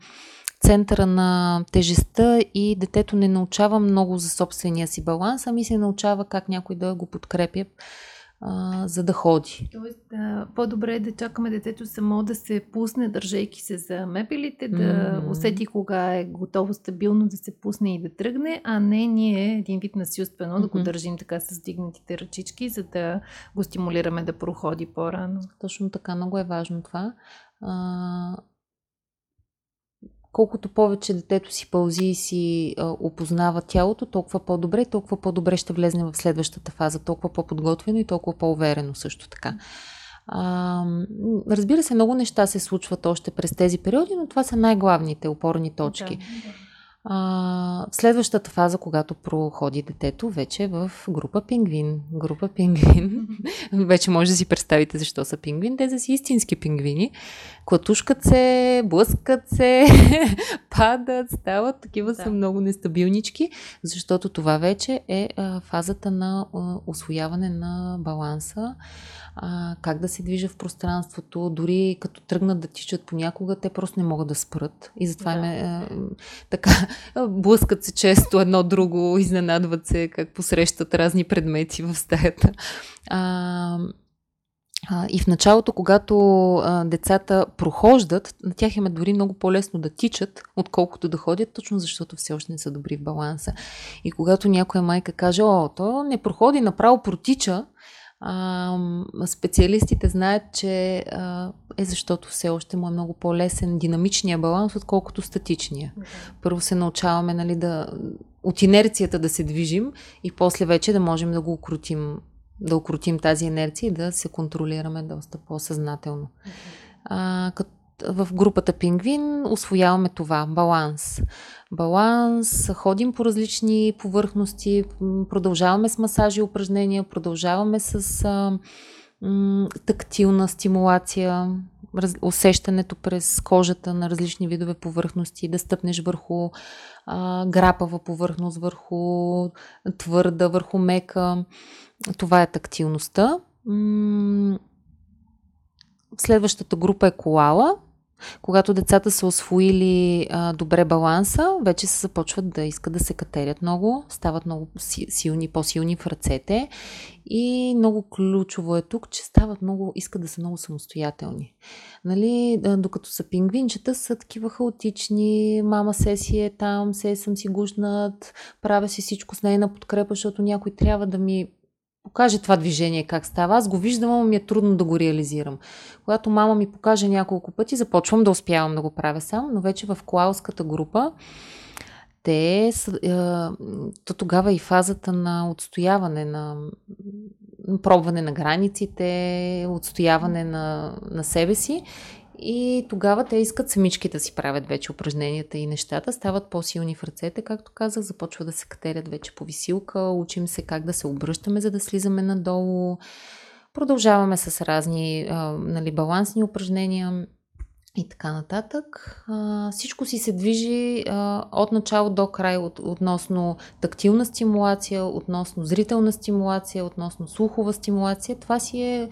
центъра на тежестта и детето не научава много за собствения си баланс, ами се научава как някой да го подкрепя а, за да ходи. Тоест, да, по-добре е да чакаме детето само да се пусне, държейки се за мебелите, да mm. усети кога е готово стабилно да се пусне и да тръгне, а не ние един вид насилствено mm-hmm. да го държим така с дигнатите ръчички, за да го стимулираме да проходи по-рано. Точно така, много е важно това. А, колкото повече детето си пълзи и си а, опознава тялото, толкова по-добре толкова по-добре ще влезне в следващата фаза, толкова по-подготвено и толкова по-уверено също така. А, разбира се, много неща се случват още през тези периоди, но това са най-главните опорни точки. Да, да. А, следващата фаза, когато проходи детето, вече е в група пингвин. Група пингвин. [laughs] вече може да си представите защо са пингвин. Те са си истински пингвини. Клатушкат се, блъскат се, [laughs] падат, стават. Такива да. са много нестабилнички, защото това вече е а, фазата на а, освояване на баланса а, как да се движа в пространството, дори като тръгнат да тичат понякога, те просто не могат да спрат. И затова да. ме а, така блъскат се често едно друго, изненадват се как посрещат разни предмети в стаята. А, и в началото, когато а, децата прохождат, на тях им е дори много по-лесно да тичат, отколкото да ходят, точно защото все още не са добри в баланса. И когато някоя майка каже, о, то не проходи, направо протича, а, специалистите знаят, че а, е защото все още му е много по-лесен динамичния баланс, отколкото статичния. Okay. Първо се научаваме нали, да, от инерцията да се движим и после вече да можем да го укрутим, да укрутим тази инерция и да се контролираме доста по-съзнателно. А, в групата Пингвин освояваме това баланс. Баланс, ходим по различни повърхности, продължаваме с масажи и упражнения, продължаваме с а, м, тактилна стимулация, раз, усещането през кожата на различни видове повърхности, да стъпнеш върху а, грапава повърхност, върху твърда, върху мека. Това е тактилността. Следващата група е колала. Когато децата са освоили а, добре баланса, вече се започват да искат да се катерят много, стават много силни, по-силни в ръцете и много ключово е тук, че стават много, искат да са много самостоятелни. Нали, докато са пингвинчета, са такива хаотични, мама се си е там, се съм си гушнат, правя си всичко с нейна подкрепа, защото някой трябва да ми покаже това движение как става. Аз го виждам, но ми е трудно да го реализирам. Когато мама ми покаже няколко пъти, започвам да успявам да го правя сам, но вече в клауската група те, то тогава и фазата на отстояване, на пробване на границите, отстояване на, на себе си и тогава те искат самички да си правят вече упражненията и нещата, стават по-силни в ръцете, както казах, започва да се катерят вече по висилка, учим се как да се обръщаме, за да слизаме надолу. Продължаваме с разни а, нали, балансни упражнения и така нататък. А, всичко си се движи а, от начало до край от, относно тактилна стимулация, относно зрителна стимулация, относно слухова стимулация. Това си е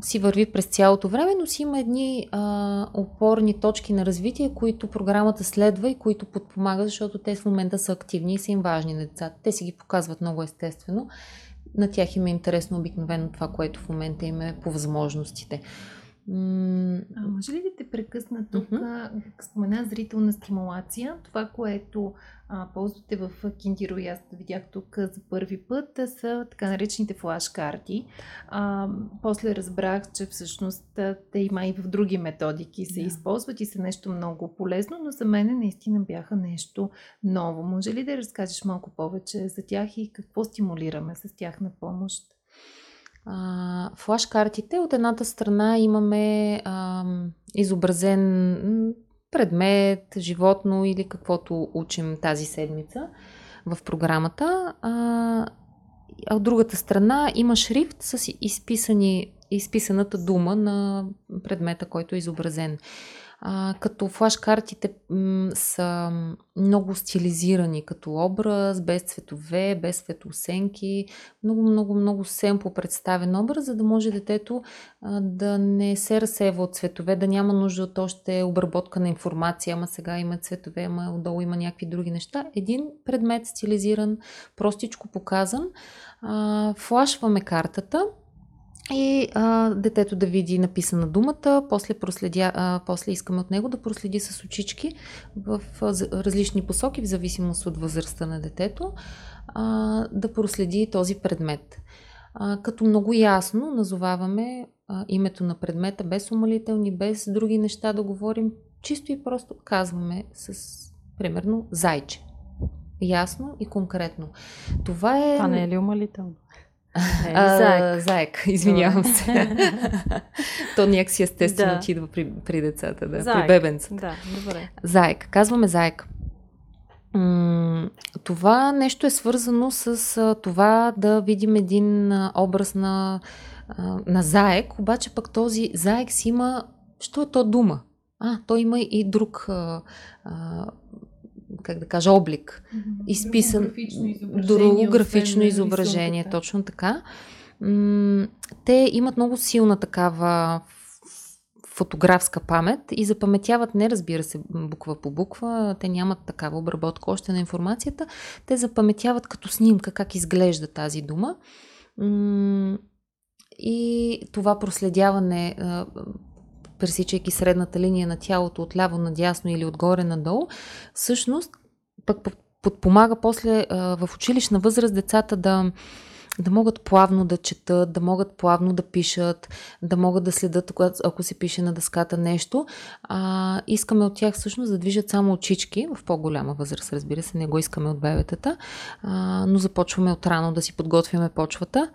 си върви през цялото време, но си има едни а, опорни точки на развитие, които програмата следва и които подпомагат, защото те в момента са активни и са им важни на децата. Те си ги показват много естествено. На тях им е интересно обикновено това, което в момента им е по възможностите. А, може ли да те прекъсна тук? Uh-huh. Спомена зрителна стимулация. Това, което а, ползвате в Киндиро и аз видях тук за първи път, са така наречените флаш-карти. А, после разбрах, че всъщност те има и в други методики се yeah. използват и са нещо много полезно, но за мен наистина бяха нещо ново. Може ли да разкажеш малко повече за тях и какво стимулираме с тях на помощ? А, флашкартите от едната страна имаме а, изобразен предмет, животно или каквото учим тази седмица в програмата. А, а от другата страна има шрифт с изписани, изписаната дума на предмета, който е изобразен. Като флашкартите са много стилизирани като образ, без цветове, без светосенки, много, много, много семпо представен образ, за да може детето да не се разсева от цветове, да няма нужда от още обработка на информация, ама сега има цветове, ама отдолу има някакви други неща. Един предмет стилизиран, простичко показан, флашваме картата, и а, детето да види написана думата, после, проследя, а, после искаме от него да проследи с очички в а, различни посоки, в зависимост от възрастта на детето, а, да проследи този предмет. А, като много ясно назоваваме а, името на предмета, без умалителни, без други неща да говорим, чисто и просто казваме с, примерно, зайче. Ясно и конкретно. Това е... Това не е ли умалително? Е, а, заек. заек, [laughs] извинявам се. То някакси естествено да. отидва при, при децата, да, заек. при бебенцата. Да, добре. Заек. Казваме заек. Това нещо е свързано с това да видим един образ на, на заек, обаче пък този заек си има... Що е то дума? А, той има и друг а, а, как да кажа, облик. Mm-hmm. Изписан. Друго графично изображение. Друго графично изображение, точно така. М- те имат много силна такава фотографска памет и запаметяват не, разбира се, буква по буква, те нямат такава обработка още на информацията, те запаметяват като снимка как изглежда тази дума. И това проследяване, пресичайки средната линия на тялото отляво надясно или отгоре надолу, всъщност пък подпомага после в училищна възраст децата да, да могат плавно да четат, да могат плавно да пишат, да могат да следят, ако се пише на дъската нещо. А, искаме от тях всъщност да движат само очички, в по-голяма възраст, разбира се, не го искаме от бебетата, а, но започваме от рано да си подготвяме почвата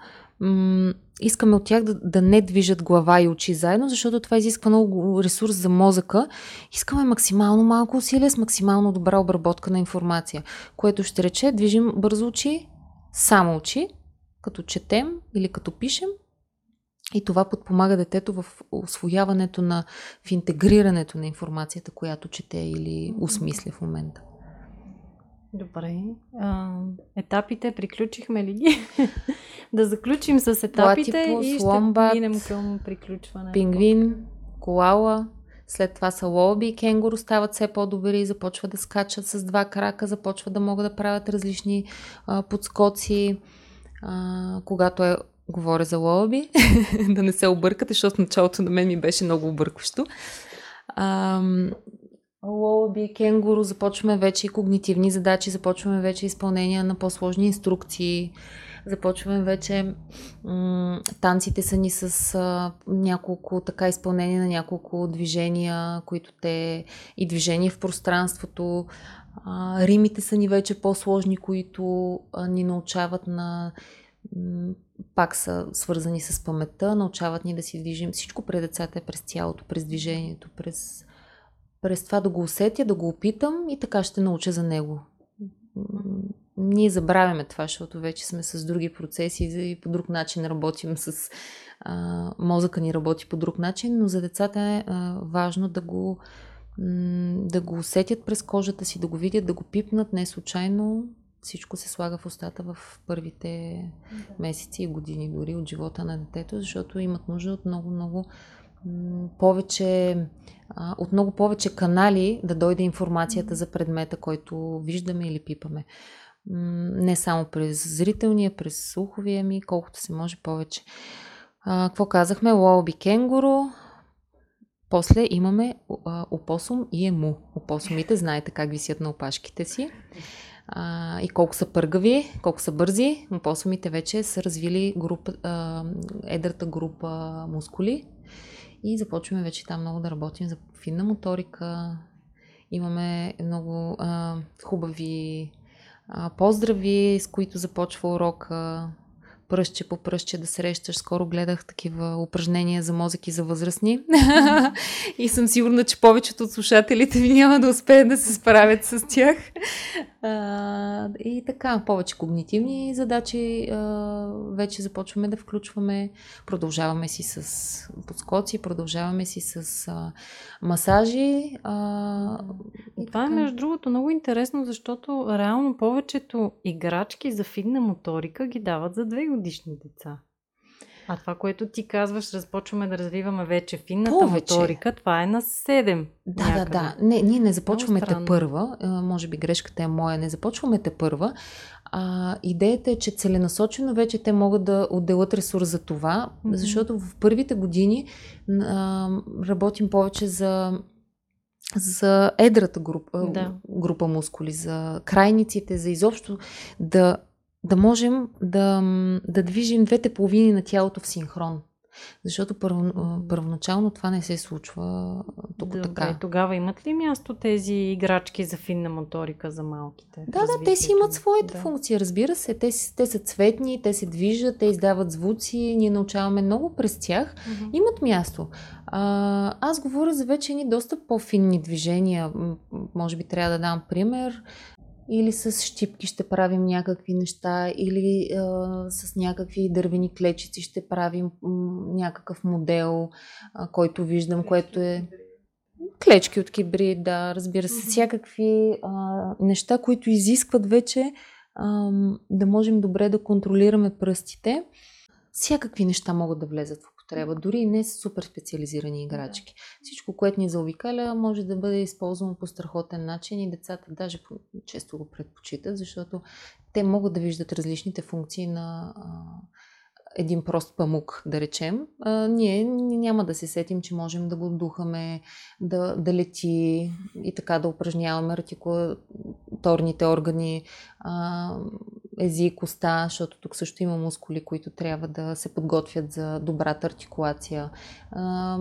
искаме от тях да, да не движат глава и очи заедно, защото това изисква много ресурс за мозъка. Искаме максимално малко усилие с максимално добра обработка на информация, което ще рече движим бързо очи, само очи, като четем или като пишем. И това подпомага детето в освояването на, в интегрирането на информацията, която чете или осмисля в момента. Добре. А, етапите приключихме ли ги? [laughs] да заключим с етапите Платипус, и ще ломбат, минем към приключване. Пингвин, коала, след това са лоби и кенгуру стават все по-добри, започват да скачат с два крака, започват да могат да правят различни а, подскоци. А, когато е говоря за лоби, [laughs] да не се объркате, защото началото на мен ми беше много объркващо. А, Лоби, кенгуру, започваме вече и когнитивни задачи, започваме вече изпълнение на по-сложни инструкции, започваме вече м- танците са ни с а, няколко така изпълнение на няколко движения, които те и движение в пространството. А, римите са ни вече по-сложни, които а, ни научават на пак са свързани с паметта, научават ни да си движим. Всичко пред децата е през тялото, през движението, през през това да го усетя, да го опитам и така ще науча за него. Ние забравяме това, защото вече сме с други процеси и по друг начин работим с а, мозъка ни работи по друг начин, но за децата е а, важно да го, да го усетят през кожата си, да го видят, да го пипнат. Не случайно всичко се слага в устата в първите месеци и години дори от живота на детето, защото имат нужда от много-много повече, от много повече канали да дойде информацията за предмета, който виждаме или пипаме. Не само през зрителния, през слуховия ми, колкото се може повече. Какво казахме? Лоби кенгуру. После имаме опосум и ему. Опосумите знаете как висят на опашките си. А, и колко са пъргави, колко са бързи. Опосумите вече са развили група, а, едрата група мускули, и започваме вече там много да работим за финна моторика. Имаме много а, хубави а, поздрави, с които започва урока. Пръстче по пръстче да срещаш. Скоро гледах такива упражнения за мозък и за възрастни. [laughs] и съм сигурна, че повечето от слушателите ви няма да успеят да се справят с тях. А, и така, повече когнитивни задачи а, вече започваме да включваме. Продължаваме си с подскоци, продължаваме си с а, масажи. А, и Това е между другото много интересно, защото реално повечето играчки за финна моторика ги дават за две годишни деца. А това, което ти казваш, разпочваме да развиваме вече финната Повече. моторика, това е на 7. Да, някъде. да, да. Не, ние не започваме те първа. Може би грешката е моя. Не започваме те първа. А, идеята е, че целенасочено вече те могат да отделят ресурс за това, mm-hmm. защото в първите години а, работим повече за за едрата група, да. група мускули, за крайниците, за изобщо да да можем да, да движим двете половини на тялото в синхрон. Защото първо, първоначално това не се случва тук Добре, така. Тогава имат ли място тези играчки за финна моторика за малките? Да, да, те си имат своите да. функции, разбира се. Те, те са цветни, те се движат, те издават звуци, ние научаваме много през тях. Mm-hmm. Имат място. А, аз говоря за вече ни доста по-финни движения. Може би трябва да дам пример или с щипки ще правим някакви неща, или а, с някакви дървени клечици ще правим м, някакъв модел, а, който виждам, което е клечки от кибрид, да, разбира се, mm-hmm. всякакви а, неща, които изискват вече а, да можем добре да контролираме пръстите. Всякакви неща могат да влезат в употреба, дори и не с супер специализирани играчки. Всичко, което ни заобикаля, може да бъде използвано по страхотен начин и децата даже често го предпочитат, защото те могат да виждат различните функции на един прост памук, да речем, а, ние няма да се сетим, че можем да го духаме, да, да лети и така да упражняваме артикулаторните органи, а, език, уста, защото тук също има мускули, които трябва да се подготвят за добрата артикулация. А,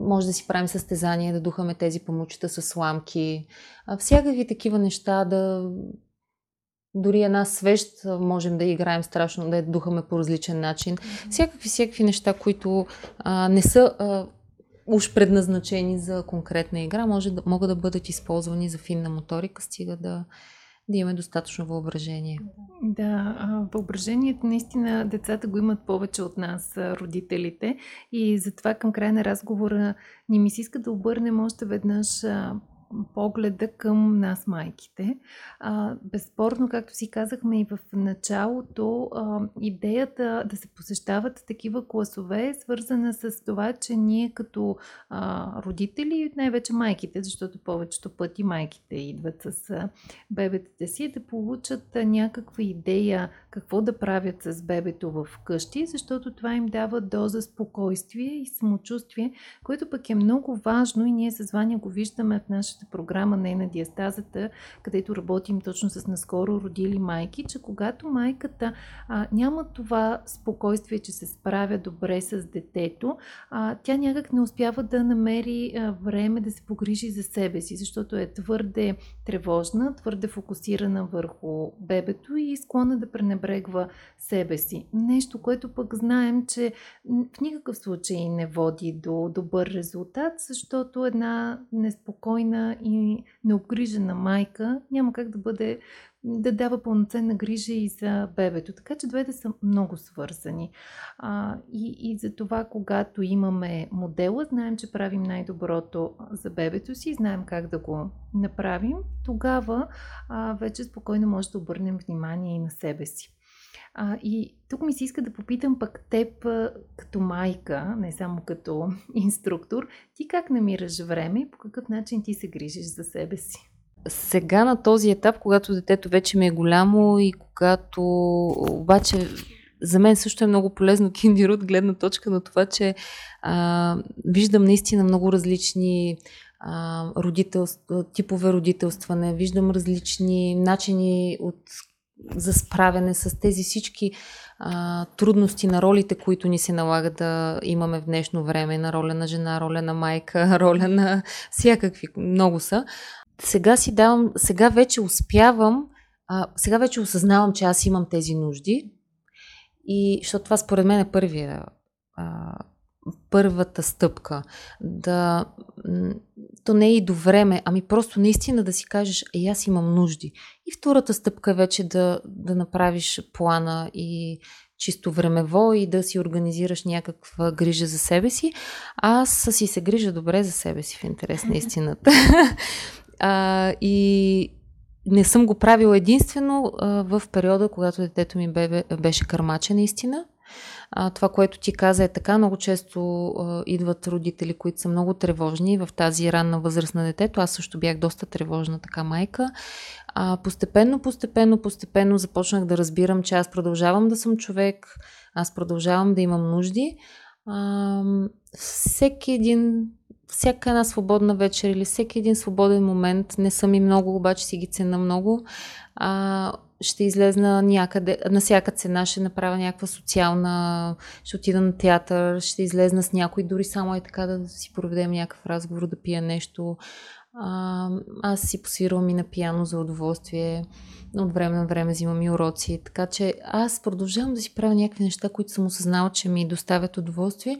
може да си правим състезание, да духаме тези памучета с сламки. А, всякакви такива неща да дори една свещ можем да играем страшно, да я духаме по различен начин. Всякакви, всякакви неща, които а, не са а, уж предназначени за конкретна игра, може да, могат да бъдат използвани за финна моторика, стига да, да имаме достатъчно въображение. Да, въображението наистина децата го имат повече от нас, родителите. И затова към края на разговора ни ми се иска да обърнем още веднъж погледа към нас, майките. А, безспорно, както си казахме и в началото, а, идеята да се посещават такива класове е свързана с това, че ние като а, родители, най-вече майките, защото повечето пъти майките идват с а, бебетите си, да получат а, някаква идея какво да правят с бебето в къщи, защото това им дава доза спокойствие и самочувствие, което пък е много важно и ние с Ваня го виждаме в нашата нашата програма Не на диастазата, където работим точно с наскоро родили майки, че когато майката а, няма това спокойствие, че се справя добре с детето, а, тя някак не успява да намери а, време да се погрижи за себе си, защото е твърде тревожна, твърде фокусирана върху бебето и склонна да пренебрегва себе си. Нещо, което пък знаем, че в никакъв случай не води до добър резултат, защото една неспокойна и необгрижена майка няма как да бъде да дава пълноценна грижа и за бебето. Така че двете са много свързани. А, и, и за това, когато имаме модела, знаем, че правим най-доброто за бебето си, знаем как да го направим, тогава а, вече спокойно може да обърнем внимание и на себе си. А, и тук ми се иска да попитам пък теб като майка, не само като [laughs] инструктор, ти как намираш време и по какъв начин ти се грижиш за себе си? Сега на този етап, когато детето вече ми е голямо и когато обаче за мен също е много полезно [laughs] Киндир от гледна точка на това, че а, виждам наистина много различни а, родителство, типове родителстване, виждам различни начини от за справяне с тези всички а, трудности на ролите, които ни се налага да имаме в днешно време, на роля на жена, роля на майка, [laughs] роля на всякакви, много са. Сега си давам, сега вече успявам, а, сега вече осъзнавам, че аз имам тези нужди И защото това според мен е първия, а, първата стъпка. Да, то не е и до време, ами просто наистина да си кажеш, е, аз имам нужди. И втората стъпка е вече да, да направиш плана и чисто времево и да си организираш някаква грижа за себе си. Аз си се грижа добре за себе си в интерес на истината. [laughs] а, и не съм го правила единствено а, в периода, когато детето ми бе, беше кърмаче наистина. Това, което ти каза е така. Много често идват родители, които са много тревожни в тази ранна възраст на детето. Аз също бях доста тревожна така майка. А, постепенно, постепенно, постепенно започнах да разбирам, че аз продължавам да съм човек, аз продължавам да имам нужди. А, всеки един всяка една свободна вечер или всеки един свободен момент, не съм и много, обаче си ги цена много, а, ще излезна някъде, на всяка цена ще направя някаква социална, ще отида на театър, ще излезна с някой, дори само е така да си проведем някакъв разговор, да пия нещо. А, аз си посвирвам и на пияно за удоволствие. От време на време взимам и уроци. Така че аз продължавам да си правя някакви неща, които съм осъзнала, че ми доставят удоволствие,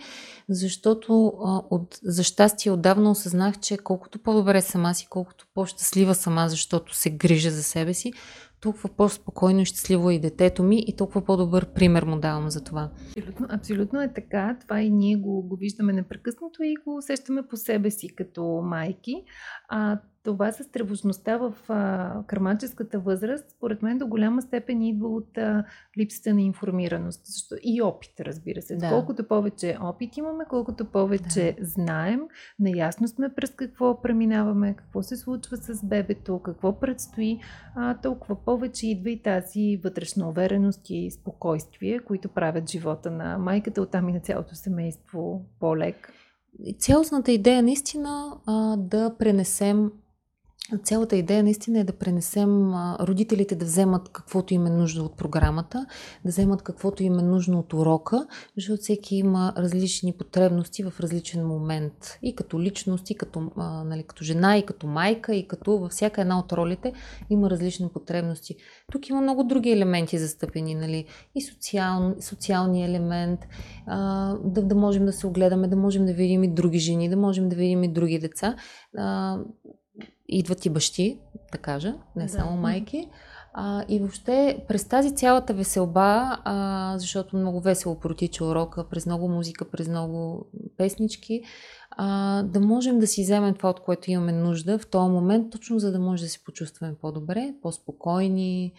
защото а, от, за щастие отдавна осъзнах, че колкото по-добре съм аз и колкото по-щастлива съм аз, защото се грижа за себе си, толкова по-спокойно и щастливо е и детето ми и толкова по-добър пример му давам за това. Абсолютно, абсолютно е така. Това и ние го, го виждаме непрекъснато и го усещаме по себе си като майки. А, това с тревожността в а, кърмаческата възраст, според мен до голяма степен идва от а, липсата на информираност. Защо? И опит, разбира се. Да. Колкото повече опит имаме, колкото повече да. знаем, наясно сме през какво преминаваме, какво се случва с бебето, какво предстои, а, толкова повече идва и тази вътрешна увереност и спокойствие, които правят живота на майката, оттам и на цялото семейство по-лек. Цялостната идея наистина а, да пренесем Цялата идея наистина е да пренесем родителите да вземат каквото им е нужда от програмата, да вземат каквото им е нужно от урока, защото всеки има различни потребности в различен момент. И като личност, и като, нали, като жена, и като майка, и като във всяка една от ролите има различни потребности. Тук има много други елементи застъпени, нали? и социал, социалния елемент, да, да можем да се огледаме, да можем да видим и други жени, да можем да видим и други деца. Идват и бащи, да кажа, не да. само майки. А, и въобще през тази цялата веселба, а, защото много весело протича урока, през много музика, през много песнички, а, да можем да си вземем това, от което имаме нужда в този момент, точно за да може да се почувстваме по-добре, по-спокойни,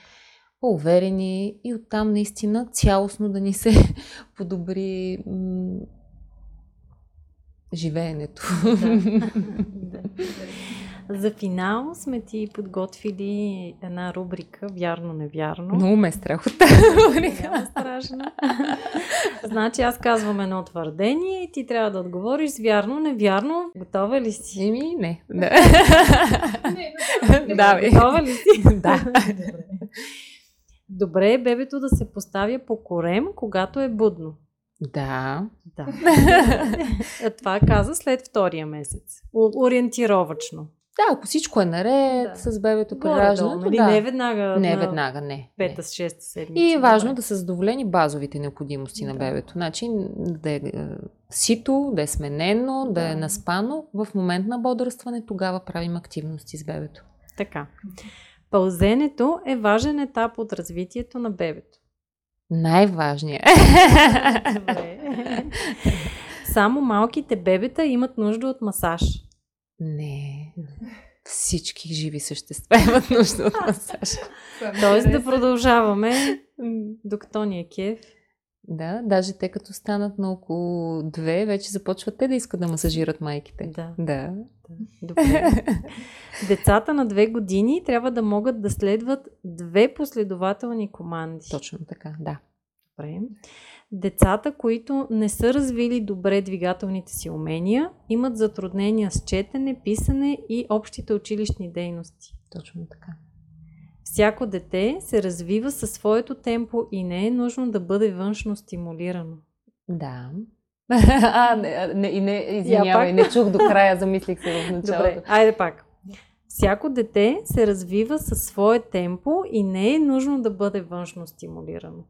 по-уверени и оттам наистина цялостно да ни се [laughs] подобри м- живеенето. Да. [laughs] За финал сме ти подготвили една рубрика Вярно-невярно. Много ме е страх от [laughs] тази рубрика. страшна. значи аз казвам едно твърдение и ти трябва да отговориш с вярно-невярно. Готова ли си? Еми, не. [laughs] Да. да, Готова ли си? [laughs] да. Добре е бебето да се поставя по корем, когато е будно. Да. да. Това каза след втория месец. Ориентировачно. Да, ако всичко е наред да. с бебето при раждането, нали? да. Не веднага. Не веднага, не. Пета, с шеста седмица. И е важно да са задоволени базовите необходимости да. на бебето. Значи да е, е сито, да е сменено, да, да е наспано. В момент на бодрстване тогава правим активности с бебето. Така. Пълзенето е важен етап от развитието на бебето. Най-важният. [laughs] Само малките бебета имат нужда от масаж. Не. Всички живи същества [laughs] имат нужда от масаж. Тоест да продължаваме, докато ни е кеф. Да, даже те като станат на около две, вече започват те да искат да масажират майките. Да. да. Добре. Децата на две години трябва да могат да следват две последователни команди. Точно така, да. Добре. Децата, които не са развили добре двигателните си умения, имат затруднения с четене, писане и общите училищни дейности. Точно така. Всяко дете се развива със своето темпо и не е нужно да бъде външно стимулирано. Да. [laughs] а, не, не, не извинявай, не чух до края, замислих се в началото. Добре, айде пак. Всяко дете се развива със свое темпо и не е нужно да бъде външно стимулирано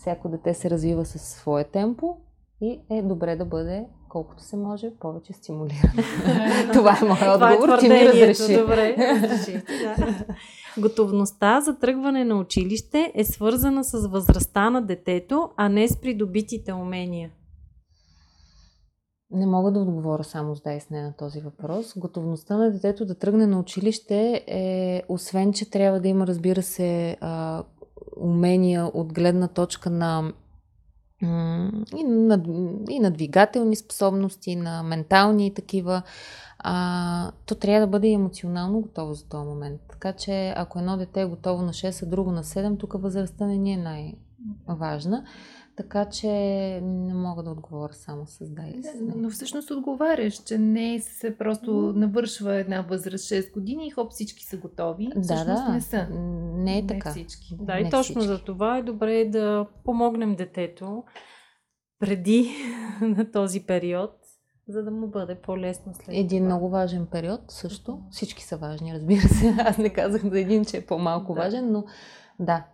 всяко дете се развива със свое темпо и е добре да бъде колкото се може повече стимулирано. [laughs] Това е моят отговор, ти ми разреши. Добре, [laughs] да. Готовността за тръгване на училище е свързана с възрастта на детето, а не с придобитите умения. Не мога да отговоря само с да и с не на този въпрос. Готовността на детето да тръгне на училище е, освен, че трябва да има, разбира се, умения от гледна точка на и на, и на двигателни способности, на ментални и такива, а, то трябва да бъде емоционално готово за този момент. Така че ако едно дете е готово на 6, а друго на 7, тук възрастта не ни е най-важна. Така че не мога да отговоря само с да или с не. Но всъщност отговаряш, че не се просто навършва една възраст 6 години и хоп всички са готови. Да, всъщност да. не са. Не е така. Не всички. Да, не и точно всички. за това е добре да помогнем детето преди [laughs] на този период, за да му бъде по-лесно след Един това. много важен период също. Всички са важни, разбира се. [laughs] Аз не казах за един, че е по-малко Да. важен, но да,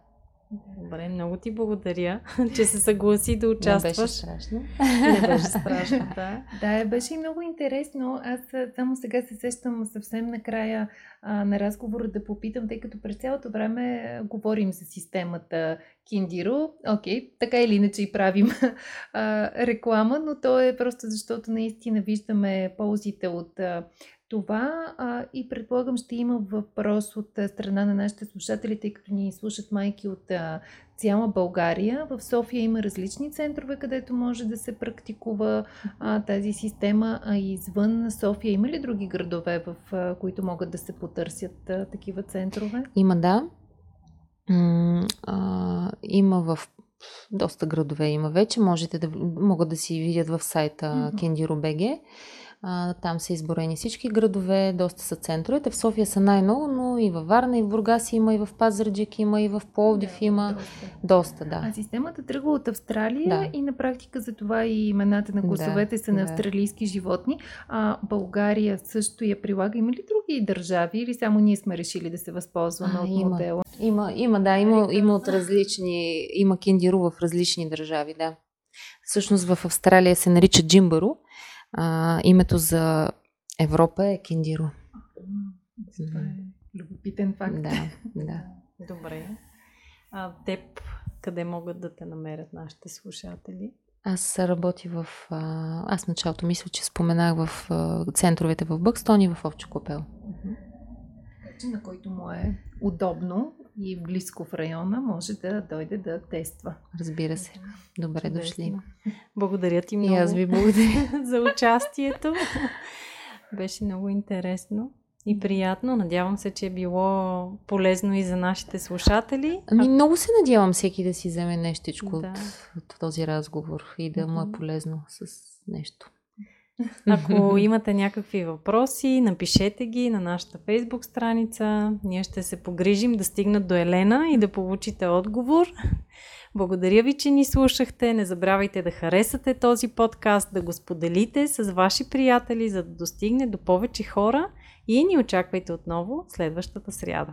Добре, много ти благодаря, [laughs] че се съгласи да не участваш. беше страшно. Не беше страшно, да. [laughs] Да, беше и много интересно. Аз само сега се сещам съвсем накрая а, на разговора да попитам, тъй като през цялото време говорим за системата Киндиро. Окей, така или иначе и правим [laughs] а, реклама, но то е просто защото наистина виждаме ползите от а, това а, и предполагам ще има въпрос от страна на нашите слушатели, тъй като ни слушат майки от а, цяла България. В София има различни центрове, където може да се практикува а, тази система, а извън София има ли други градове, в а, които могат да се потърсят а, такива центрове? Има, да. М, а, има в доста градове има вече. Можете да могат да си видят в сайта Мгм. Kendiro.bg. Там са изборени всички градове, доста са центровете. В София са най-много, но и във Варна, и в Бургас има, и в Пазарджик има, и в Пловдив има. Доста. Доста, да. А системата тръгва от Австралия Да. и на практика за това и имената на Да, гласовете са на да. австралийски животни. А България също я прилага. Има ли други държави или само ние сме решили да се възползваме А, от има. модела? Има, има, да, има, има от различни, има киндиру в различни държави, да. Всъщност в Австралия се нарича джимбаро. А, името за Европа е киндиро. Това е любопитен факт. Да, да. [laughs] Добре. А теб, къде могат да те намерят нашите слушатели? Аз работя в... Аз началото мисля, че споменах в центровете в Бъкстон и в Овчо Копел. Начин, на който му е удобно и близко в района, може да дойде да тества. Разбира се. Добре Чудесно. дошли. Благодаря ти много И аз ви благодаря. [laughs] за участието. Беше много интересно и приятно. Надявам се, че е било полезно и за нашите слушатели. Ами много се надявам всеки да си вземе нещичко Да. от, от този разговор и да му е полезно с нещо. Ако [laughs] имате някакви въпроси, напишете ги на нашата фейсбук страница. Ние ще се погрижим да стигнат до Елена и да получите отговор. Благодаря ви, че ни слушахте. Не забравяйте да харесате този подкаст, да го споделите с ваши приятели, за да достигне до повече хора и ни очаквайте отново следващата сряда.